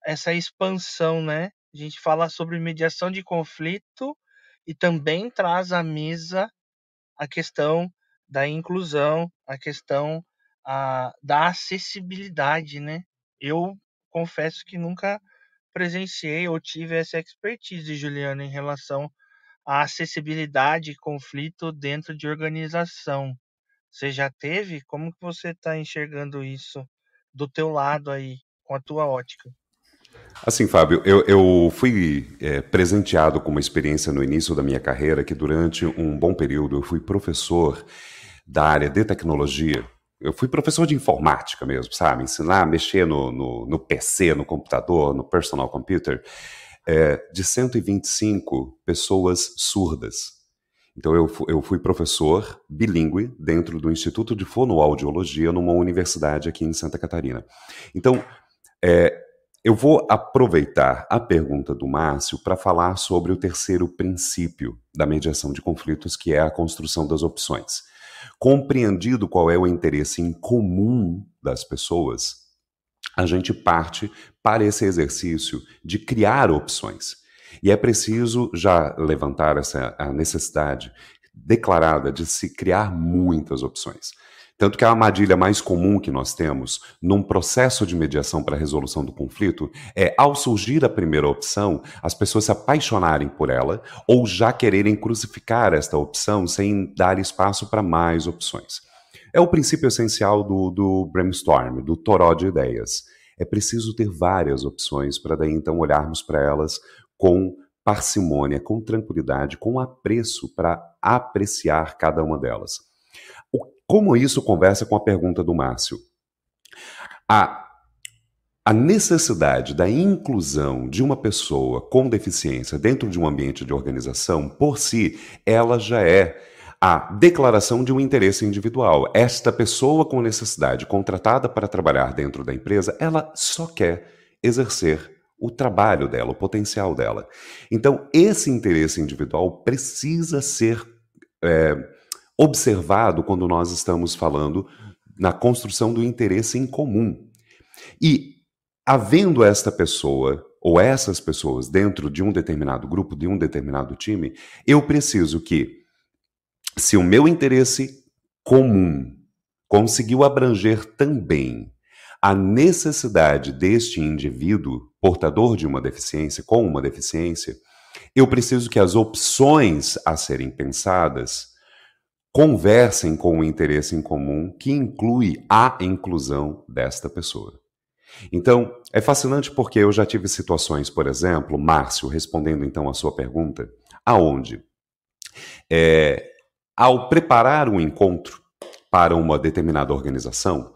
essa expansão, né? A gente fala sobre mediação de conflito e também traz à mesa a questão da inclusão, a questão a, da acessibilidade, né? Eu confesso que nunca presenciei ou tive essa expertise, Juliana, em relação à acessibilidade e conflito dentro de organização. Você já teve? Como que você está enxergando isso do teu lado aí, com a tua ótica? Assim, Fábio, eu, eu fui é, presenteado com uma experiência no início da minha carreira que durante um bom período eu fui professor da área de tecnologia. Eu fui professor de informática mesmo, sabe? Ensinar a mexer no, no, no PC, no computador, no personal computer, é, de 125 pessoas surdas. Então, eu, eu fui professor bilíngue dentro do Instituto de Fonoaudiologia numa universidade aqui em Santa Catarina. Então, é, eu vou aproveitar a pergunta do Márcio para falar sobre o terceiro princípio da mediação de conflitos, que é a construção das opções. Compreendido qual é o interesse em comum das pessoas, a gente parte para esse exercício de criar opções. E é preciso já levantar essa a necessidade declarada de se criar muitas opções. Tanto que a armadilha mais comum que nós temos num processo de mediação para resolução do conflito é, ao surgir a primeira opção, as pessoas se apaixonarem por ela ou já quererem crucificar esta opção sem dar espaço para mais opções. É o princípio essencial do, do brainstorm, do toró de ideias. É preciso ter várias opções para daí então olharmos para elas com parcimônia, com tranquilidade, com apreço para apreciar cada uma delas. Como isso conversa com a pergunta do Márcio? A, a necessidade da inclusão de uma pessoa com deficiência dentro de um ambiente de organização, por si, ela já é a declaração de um interesse individual. Esta pessoa com necessidade contratada para trabalhar dentro da empresa, ela só quer exercer o trabalho dela, o potencial dela. Então, esse interesse individual precisa ser é, observado quando nós estamos falando na construção do interesse em comum. E havendo esta pessoa ou essas pessoas dentro de um determinado grupo, de um determinado time, eu preciso que, se o meu interesse comum conseguiu abranger também a necessidade deste indivíduo portador de uma deficiência, com uma deficiência, eu preciso que as opções a serem pensadas conversem com o interesse em comum que inclui a inclusão desta pessoa. Então, é fascinante porque eu já tive situações, por exemplo, Márcio, respondendo então a sua pergunta, aonde, é, ao preparar um encontro para uma determinada organização,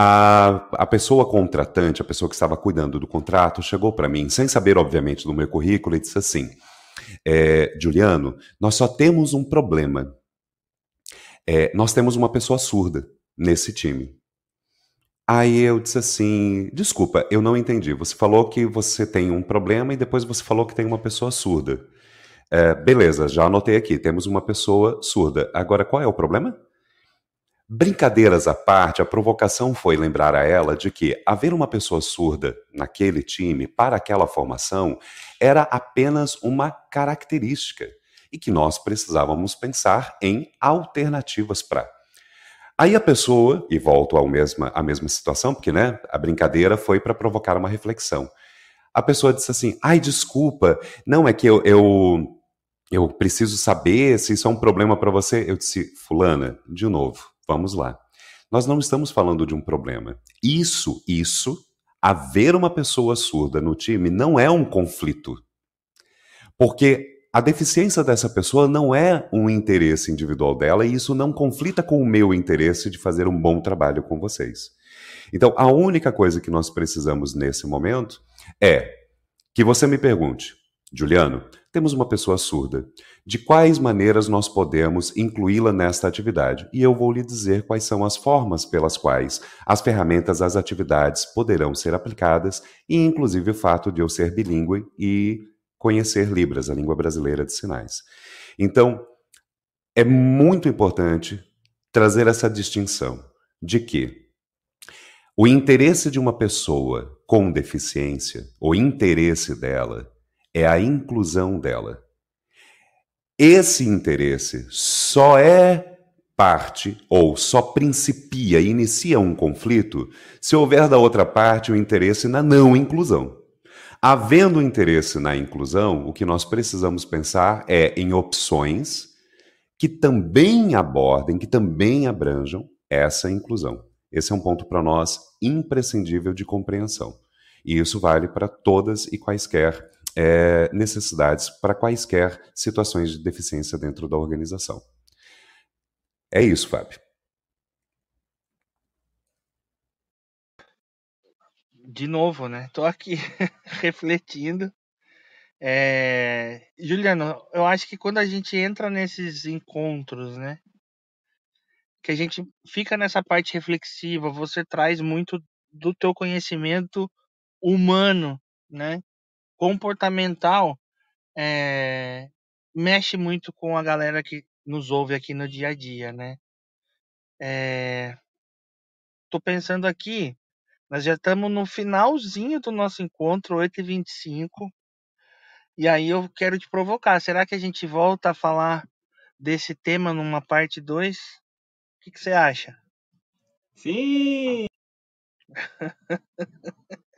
a, a pessoa contratante, a pessoa que estava cuidando do contrato, chegou para mim, sem saber, obviamente, do meu currículo, e disse assim: é, Juliano, nós só temos um problema é, nós temos uma pessoa surda nesse time. Aí eu disse assim: desculpa, eu não entendi. Você falou que você tem um problema e depois você falou que tem uma pessoa surda. É, beleza, já anotei aqui, temos uma pessoa surda. Agora, qual é o problema? Brincadeiras à parte, a provocação foi lembrar a ela de que haver uma pessoa surda naquele time, para aquela formação, era apenas uma característica e que nós precisávamos pensar em alternativas para. Aí a pessoa, e volto ao mesma, à mesma situação, porque né, a brincadeira foi para provocar uma reflexão. A pessoa disse assim: ai, desculpa, não, é que eu, eu, eu preciso saber se isso é um problema para você. Eu disse, Fulana, de novo, vamos lá. Nós não estamos falando de um problema. Isso, isso, haver uma pessoa surda no time não é um conflito. Porque a deficiência dessa pessoa não é um interesse individual dela e isso não conflita com o meu interesse de fazer um bom trabalho com vocês. Então, a única coisa que nós precisamos nesse momento é que você me pergunte, Juliano, temos uma pessoa surda. De quais maneiras nós podemos incluí-la nesta atividade? E eu vou lhe dizer quais são as formas pelas quais as ferramentas, as atividades poderão ser aplicadas, e inclusive o fato de eu ser bilíngue e conhecer Libras, a língua brasileira de sinais. Então, é muito importante trazer essa distinção de que o interesse de uma pessoa com deficiência, o interesse dela, é a inclusão dela. Esse interesse só é parte ou só principia, inicia um conflito se houver da outra parte o interesse na não inclusão. Havendo interesse na inclusão, o que nós precisamos pensar é em opções que também abordem, que também abranjam essa inclusão. Esse é um ponto para nós imprescindível de compreensão. E isso vale para todas e quaisquer é, necessidades, para quaisquer situações de deficiência dentro da organização. É isso, Fábio. de novo, né? Tô aqui refletindo. É... Juliano, eu acho que quando a gente entra nesses encontros, né? Que a gente fica nessa parte reflexiva, você traz muito do teu conhecimento humano, né? Comportamental, é... mexe muito com a galera que nos ouve aqui no dia a dia, né? É... Tô pensando aqui, nós já estamos no finalzinho do nosso encontro, 8h25. E aí eu quero te provocar. Será que a gente volta a falar desse tema numa parte 2? O que, que você acha? Sim!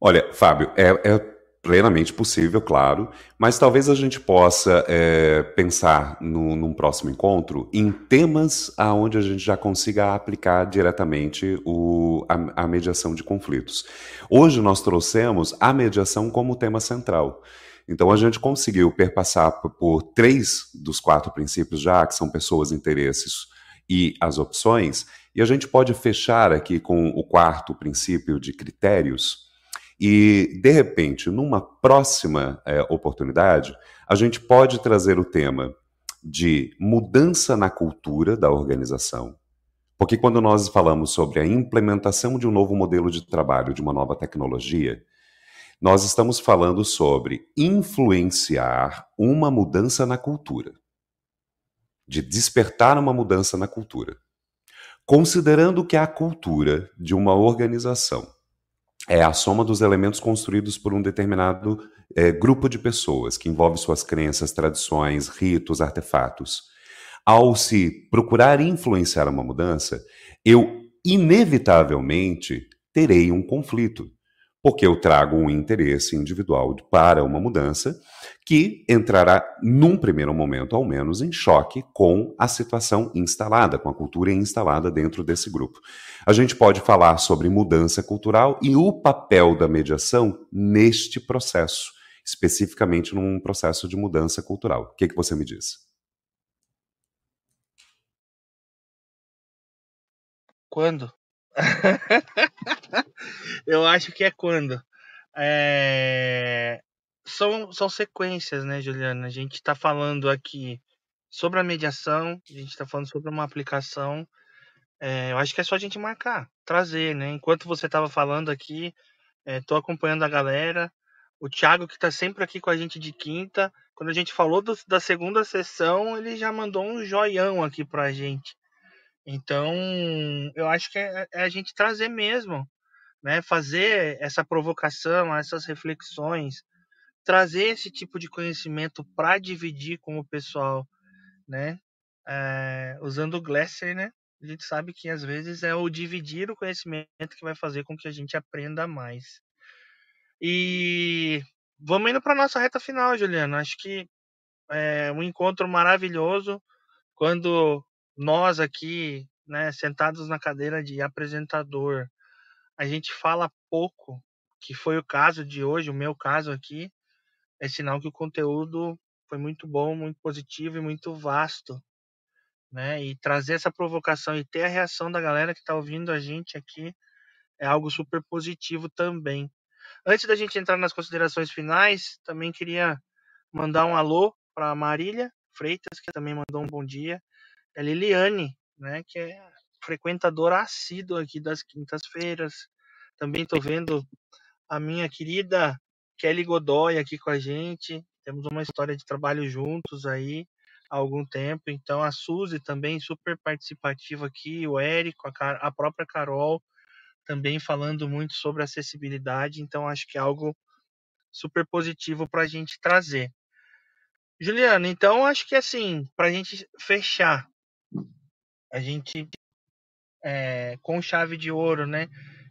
Olha, Fábio, é, é plenamente possível, claro, mas talvez a gente possa é, pensar no, num próximo encontro em temas aonde a gente já consiga aplicar diretamente o, a, a mediação de conflitos. Hoje nós trouxemos a mediação como tema central. Então a gente conseguiu perpassar por, por três dos quatro princípios já, que são pessoas, interesses e as opções, e a gente pode fechar aqui com o quarto princípio de critérios, e, de repente, numa próxima é, oportunidade, a gente pode trazer o tema de mudança na cultura da organização. Porque quando nós falamos sobre a implementação de um novo modelo de trabalho, de uma nova tecnologia, nós estamos falando sobre influenciar uma mudança na cultura, de despertar uma mudança na cultura. Considerando que a cultura de uma organização é a soma dos elementos construídos por um determinado é, grupo de pessoas, que envolve suas crenças, tradições, ritos, artefatos. Ao se procurar influenciar uma mudança, eu inevitavelmente terei um conflito porque eu trago um interesse individual para uma mudança que entrará, num primeiro momento, ao menos, em choque com a situação instalada, com a cultura instalada dentro desse grupo. A gente pode falar sobre mudança cultural e o papel da mediação neste processo, especificamente num processo de mudança cultural. O que, que você me diz? Quando? eu acho que é quando. É... São, são sequências, né, Juliana? A gente está falando aqui sobre a mediação, a gente está falando sobre uma aplicação. É, eu acho que é só a gente marcar, trazer, né? Enquanto você estava falando aqui, estou é, acompanhando a galera. O Thiago, que está sempre aqui com a gente de quinta, quando a gente falou do, da segunda sessão, ele já mandou um joião aqui para a gente. Então, eu acho que é, é a gente trazer mesmo, né? Fazer essa provocação, essas reflexões, trazer esse tipo de conhecimento para dividir com o pessoal, né? É, usando o Glasser, né? A gente sabe que às vezes é o dividir o conhecimento que vai fazer com que a gente aprenda mais. E vamos indo para nossa reta final, Juliano. Acho que é um encontro maravilhoso quando nós aqui, né, sentados na cadeira de apresentador, a gente fala pouco, que foi o caso de hoje, o meu caso aqui, é sinal que o conteúdo foi muito bom, muito positivo e muito vasto, né? E trazer essa provocação e ter a reação da galera que está ouvindo a gente aqui é algo super positivo também. Antes da gente entrar nas considerações finais, também queria mandar um alô para Marília Freitas, que também mandou um bom dia. É Liliane, né, que é frequentadora assídua aqui das quintas-feiras. Também estou vendo a minha querida Kelly Godoy aqui com a gente. Temos uma história de trabalho juntos aí há algum tempo. Então a Suzy também super participativa aqui, o Érico, a, a própria Carol também falando muito sobre acessibilidade. Então acho que é algo super positivo para a gente trazer. Juliano, então acho que assim, para a gente fechar, a gente é, com chave de ouro, né?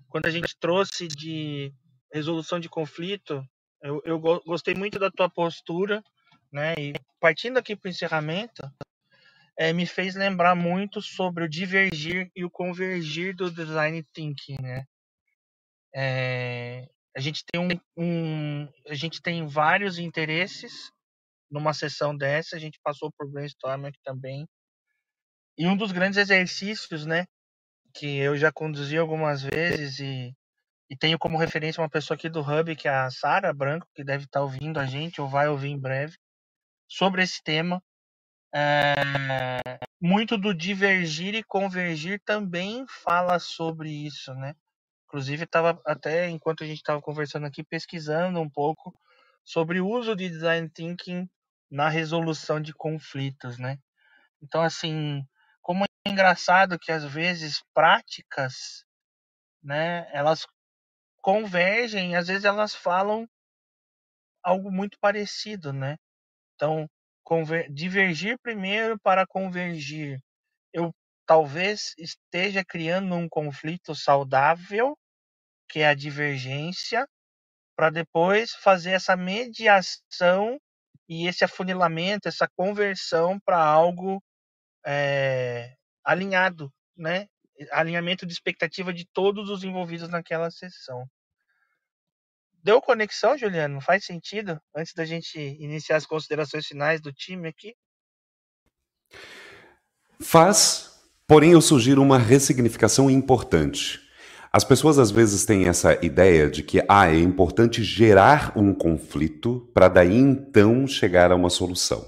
Quando a gente trouxe de resolução de conflito, eu, eu gostei muito da tua postura, né? E partindo aqui para o encerramento, é, me fez lembrar muito sobre o divergir e o convergir do design thinking, né? É, a gente tem um, um, a gente tem vários interesses numa sessão dessa, a gente passou por brainstorming também. E um dos grandes exercícios, né, que eu já conduzi algumas vezes e, e tenho como referência uma pessoa aqui do Hub, que é a Sara Branco, que deve estar ouvindo a gente ou vai ouvir em breve, sobre esse tema. É, muito do divergir e convergir também fala sobre isso, né? Inclusive, estava até enquanto a gente estava conversando aqui, pesquisando um pouco sobre o uso de design thinking na resolução de conflitos, né? Então, assim, como é engraçado que às vezes práticas, né, elas convergem, às vezes elas falam algo muito parecido, né? Então, divergir primeiro para convergir. Eu talvez esteja criando um conflito saudável, que é a divergência, para depois fazer essa mediação e esse afunilamento, essa conversão para algo é, alinhado, né? Alinhamento de expectativa de todos os envolvidos naquela sessão. Deu conexão, Juliano? Faz sentido? Antes da gente iniciar as considerações finais do time aqui? Faz, porém eu sugiro uma ressignificação importante. As pessoas às vezes têm essa ideia de que ah, é importante gerar um conflito para daí então chegar a uma solução.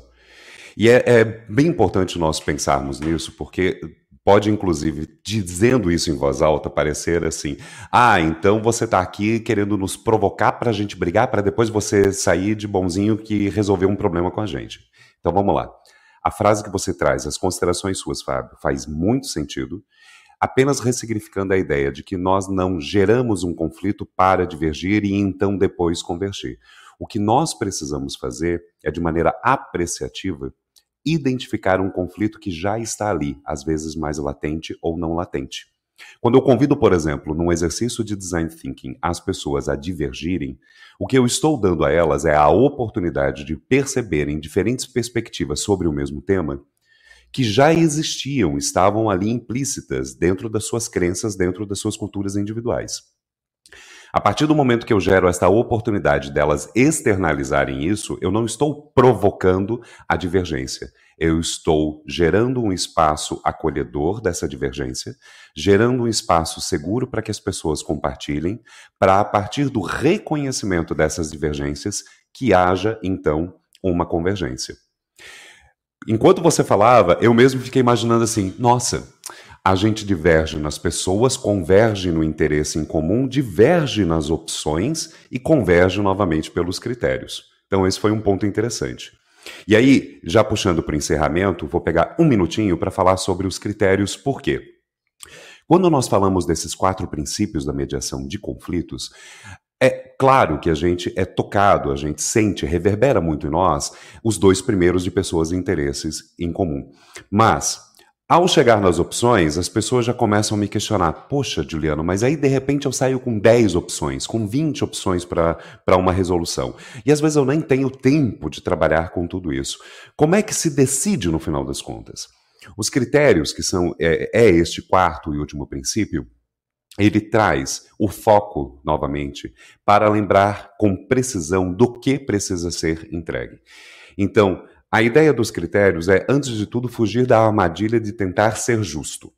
E é, é, bem importante nós pensarmos nisso, porque pode, inclusive, dizendo isso em voz alta, parecer assim: ah, então você está aqui querendo nos provocar para a gente brigar, para depois você sair de bonzinho que resolveu um problema com a gente. Então vamos lá. A frase que você traz, as considerações suas, Fábio, faz muito sentido apenas ressignificando a ideia de que nós não geramos um conflito para divergir e então depois convergir. O que nós precisamos fazer é, de maneira apreciativa, identificar um conflito que já está ali, às vezes mais latente ou não latente. Quando eu convido, por exemplo, num exercício de design thinking, as pessoas a divergirem, o que eu estou dando a elas é a oportunidade de perceberem diferentes perspectivas sobre o mesmo tema que já existiam, estavam ali implícitas dentro das suas crenças, dentro das suas culturas individuais. A partir do momento que eu gero esta oportunidade delas externalizarem isso, eu não estou provocando a divergência. Eu estou gerando um espaço acolhedor dessa divergência, gerando um espaço seguro para que as pessoas compartilhem, para a partir do reconhecimento dessas divergências que haja então uma convergência. Enquanto você falava, eu mesmo fiquei imaginando assim: nossa, a gente diverge nas pessoas, converge no interesse em comum, diverge nas opções e converge novamente pelos critérios. Então, esse foi um ponto interessante. E aí, já puxando para o encerramento, vou pegar um minutinho para falar sobre os critérios, por quê? Quando nós falamos desses quatro princípios da mediação de conflitos, é claro que a gente é tocado, a gente sente, reverbera muito em nós os dois primeiros de pessoas e interesses em comum. Mas ao chegar nas opções, as pessoas já começam a me questionar: poxa, Juliano, mas aí de repente eu saio com 10 opções, com 20 opções para uma resolução. E às vezes eu nem tenho tempo de trabalhar com tudo isso. Como é que se decide no final das contas? Os critérios, que são é, é este quarto e último princípio, ele traz o foco, novamente, para lembrar com precisão do que precisa ser entregue. Então, a ideia dos critérios é, antes de tudo, fugir da armadilha de tentar ser justo.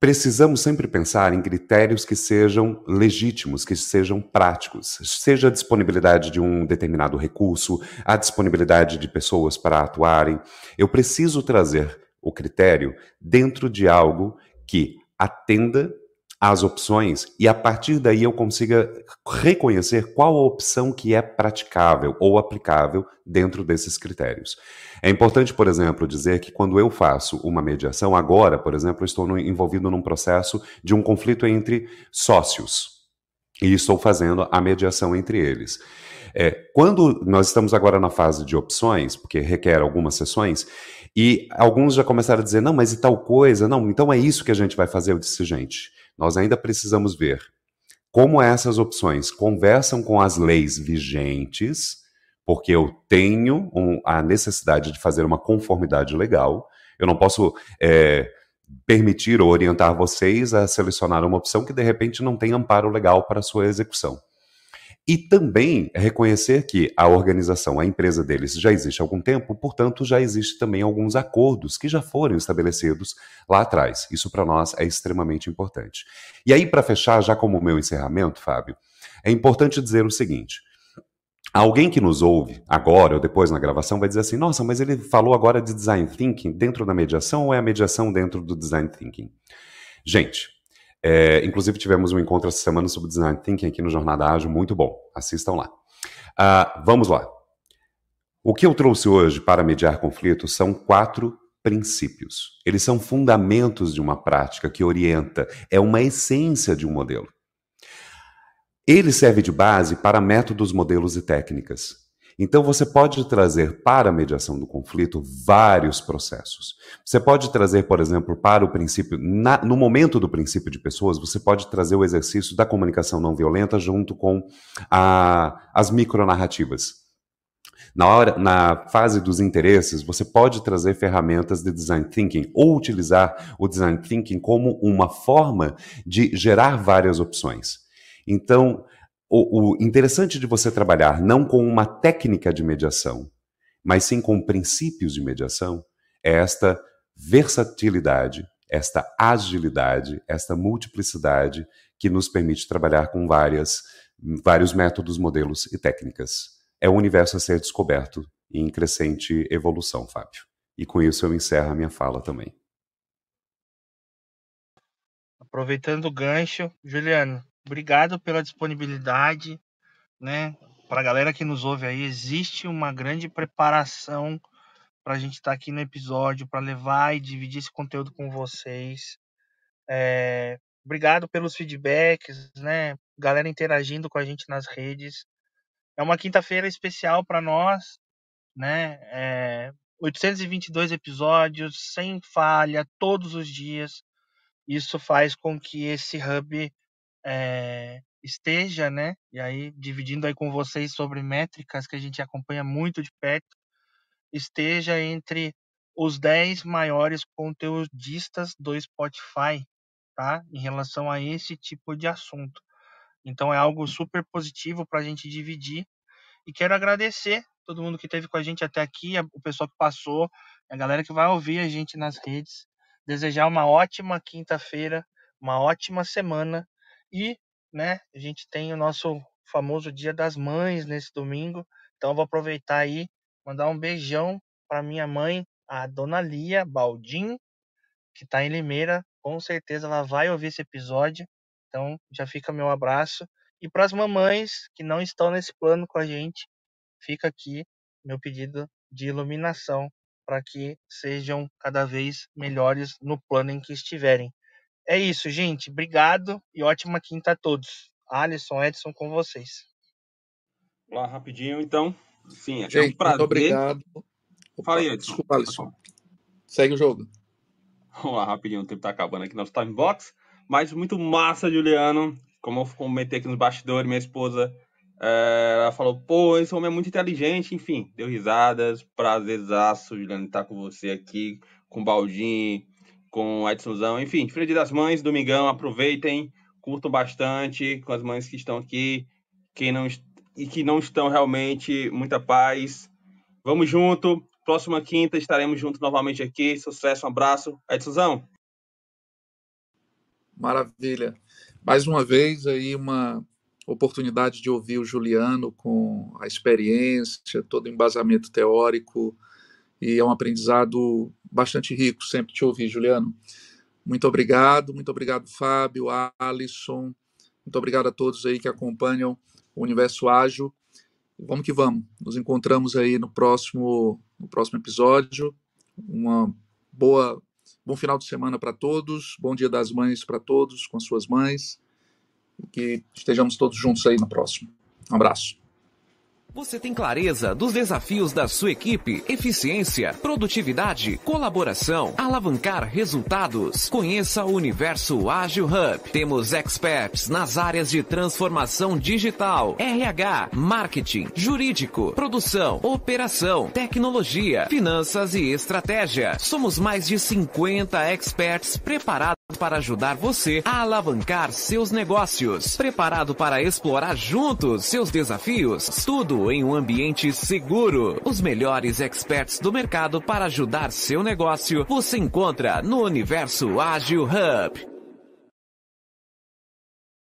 Precisamos sempre pensar em critérios que sejam legítimos, que sejam práticos, seja a disponibilidade de um determinado recurso, a disponibilidade de pessoas para atuarem. Eu preciso trazer o critério dentro de algo que atenda as opções e a partir daí eu consiga reconhecer qual a opção que é praticável ou aplicável dentro desses critérios. É importante, por exemplo, dizer que quando eu faço uma mediação, agora, por exemplo, estou no, envolvido num processo de um conflito entre sócios e estou fazendo a mediação entre eles. É, quando nós estamos agora na fase de opções, porque requer algumas sessões, e alguns já começaram a dizer, não, mas e tal coisa? Não, então é isso que a gente vai fazer. Eu disse, gente, nós ainda precisamos ver como essas opções conversam com as leis vigentes, porque eu tenho um, a necessidade de fazer uma conformidade legal. Eu não posso é, permitir ou orientar vocês a selecionar uma opção que de repente não tem amparo legal para sua execução. E também reconhecer que a organização, a empresa deles já existe há algum tempo, portanto, já existe também alguns acordos que já foram estabelecidos lá atrás. Isso para nós é extremamente importante. E aí, para fechar, já como meu encerramento, Fábio, é importante dizer o seguinte. Alguém que nos ouve agora ou depois na gravação vai dizer assim: nossa, mas ele falou agora de design thinking dentro da mediação ou é a mediação dentro do design thinking? Gente, é, inclusive, tivemos um encontro essa semana sobre Design Thinking aqui no Jornada Ágil, muito bom. Assistam lá. Uh, vamos lá. O que eu trouxe hoje para mediar conflitos são quatro princípios. Eles são fundamentos de uma prática que orienta, é uma essência de um modelo. Ele serve de base para métodos, modelos e técnicas. Então você pode trazer para a mediação do conflito vários processos. Você pode trazer, por exemplo, para o princípio, na, no momento do princípio de pessoas, você pode trazer o exercício da comunicação não violenta junto com a, as micronarrativas. Na, hora, na fase dos interesses, você pode trazer ferramentas de design thinking ou utilizar o design thinking como uma forma de gerar várias opções. Então, o, o interessante de você trabalhar não com uma técnica de mediação, mas sim com princípios de mediação, é esta versatilidade, esta agilidade, esta multiplicidade que nos permite trabalhar com várias, vários métodos, modelos e técnicas. É um universo a ser descoberto em crescente evolução, Fábio. E com isso eu encerro a minha fala também. Aproveitando o gancho, Juliano, obrigado pela disponibilidade, né? Para a galera que nos ouve aí, existe uma grande preparação para a gente estar tá aqui no episódio, para levar e dividir esse conteúdo com vocês. É, obrigado pelos feedbacks, né? Galera interagindo com a gente nas redes. É uma quinta-feira especial para nós, né? É, 822 episódios, sem falha, todos os dias. Isso faz com que esse hub é, esteja, né? E aí, dividindo aí com vocês sobre métricas que a gente acompanha muito de perto, esteja entre os 10 maiores conteudistas do Spotify, tá? Em relação a esse tipo de assunto. Então é algo super positivo para a gente dividir. E quero agradecer todo mundo que esteve com a gente até aqui, o pessoal que passou, a galera que vai ouvir a gente nas redes. Desejar uma ótima quinta-feira, uma ótima semana e, né, a gente tem o nosso famoso Dia das Mães nesse domingo. Então vou aproveitar aí, mandar um beijão para minha mãe, a dona Lia Baldim, que está em Limeira. Com certeza ela vai ouvir esse episódio. Então já fica meu abraço. E para as mamães que não estão nesse plano com a gente, fica aqui meu pedido de iluminação para que sejam cada vez melhores no plano em que estiverem. É isso, gente. Obrigado e ótima quinta a todos. Alisson, Edson, com vocês. Lá, rapidinho, então. Sim, é Gente, um prazer. muito obrigado. Fala aí, Edson. Desculpa, Alisson. Segue o jogo. Vamos lá, rapidinho, o tempo tá acabando aqui nosso time box. Mas muito massa, Juliano. Como eu comentei aqui nos bastidores, minha esposa é, ela falou, pô, esse homem é muito inteligente, enfim, deu risadas, prazerzaço, Juliano, estar com você aqui, com o Baldinho, com Edsonzão, enfim, Dia das Mães, domingão, aproveitem, curtam bastante com as mães que estão aqui, quem não e que não estão realmente, muita paz. Vamos junto, próxima quinta estaremos juntos novamente aqui, sucesso, um abraço, Edsonzão. Maravilha. Mais uma vez aí uma oportunidade de ouvir o Juliano com a experiência, todo o embasamento teórico, e é um aprendizado bastante rico sempre te ouvir, Juliano. Muito obrigado, muito obrigado, Fábio, Alisson, muito obrigado a todos aí que acompanham o Universo Ágil. Vamos que vamos. Nos encontramos aí no próximo, no próximo episódio. Uma boa, bom final de semana para todos. Bom Dia das Mães para todos com suas mães que estejamos todos juntos aí no próximo. Um abraço. Você tem clareza dos desafios da sua equipe, eficiência, produtividade, colaboração, alavancar resultados. Conheça o Universo Ágil Hub. Temos experts nas áreas de transformação digital, RH, marketing, jurídico, produção, operação, tecnologia, finanças e estratégia. Somos mais de 50 experts preparados para ajudar você a alavancar seus negócios. Preparado para explorar juntos seus desafios? Tudo em um ambiente seguro. Os melhores experts do mercado para ajudar seu negócio você encontra no Universo Ágil Hub.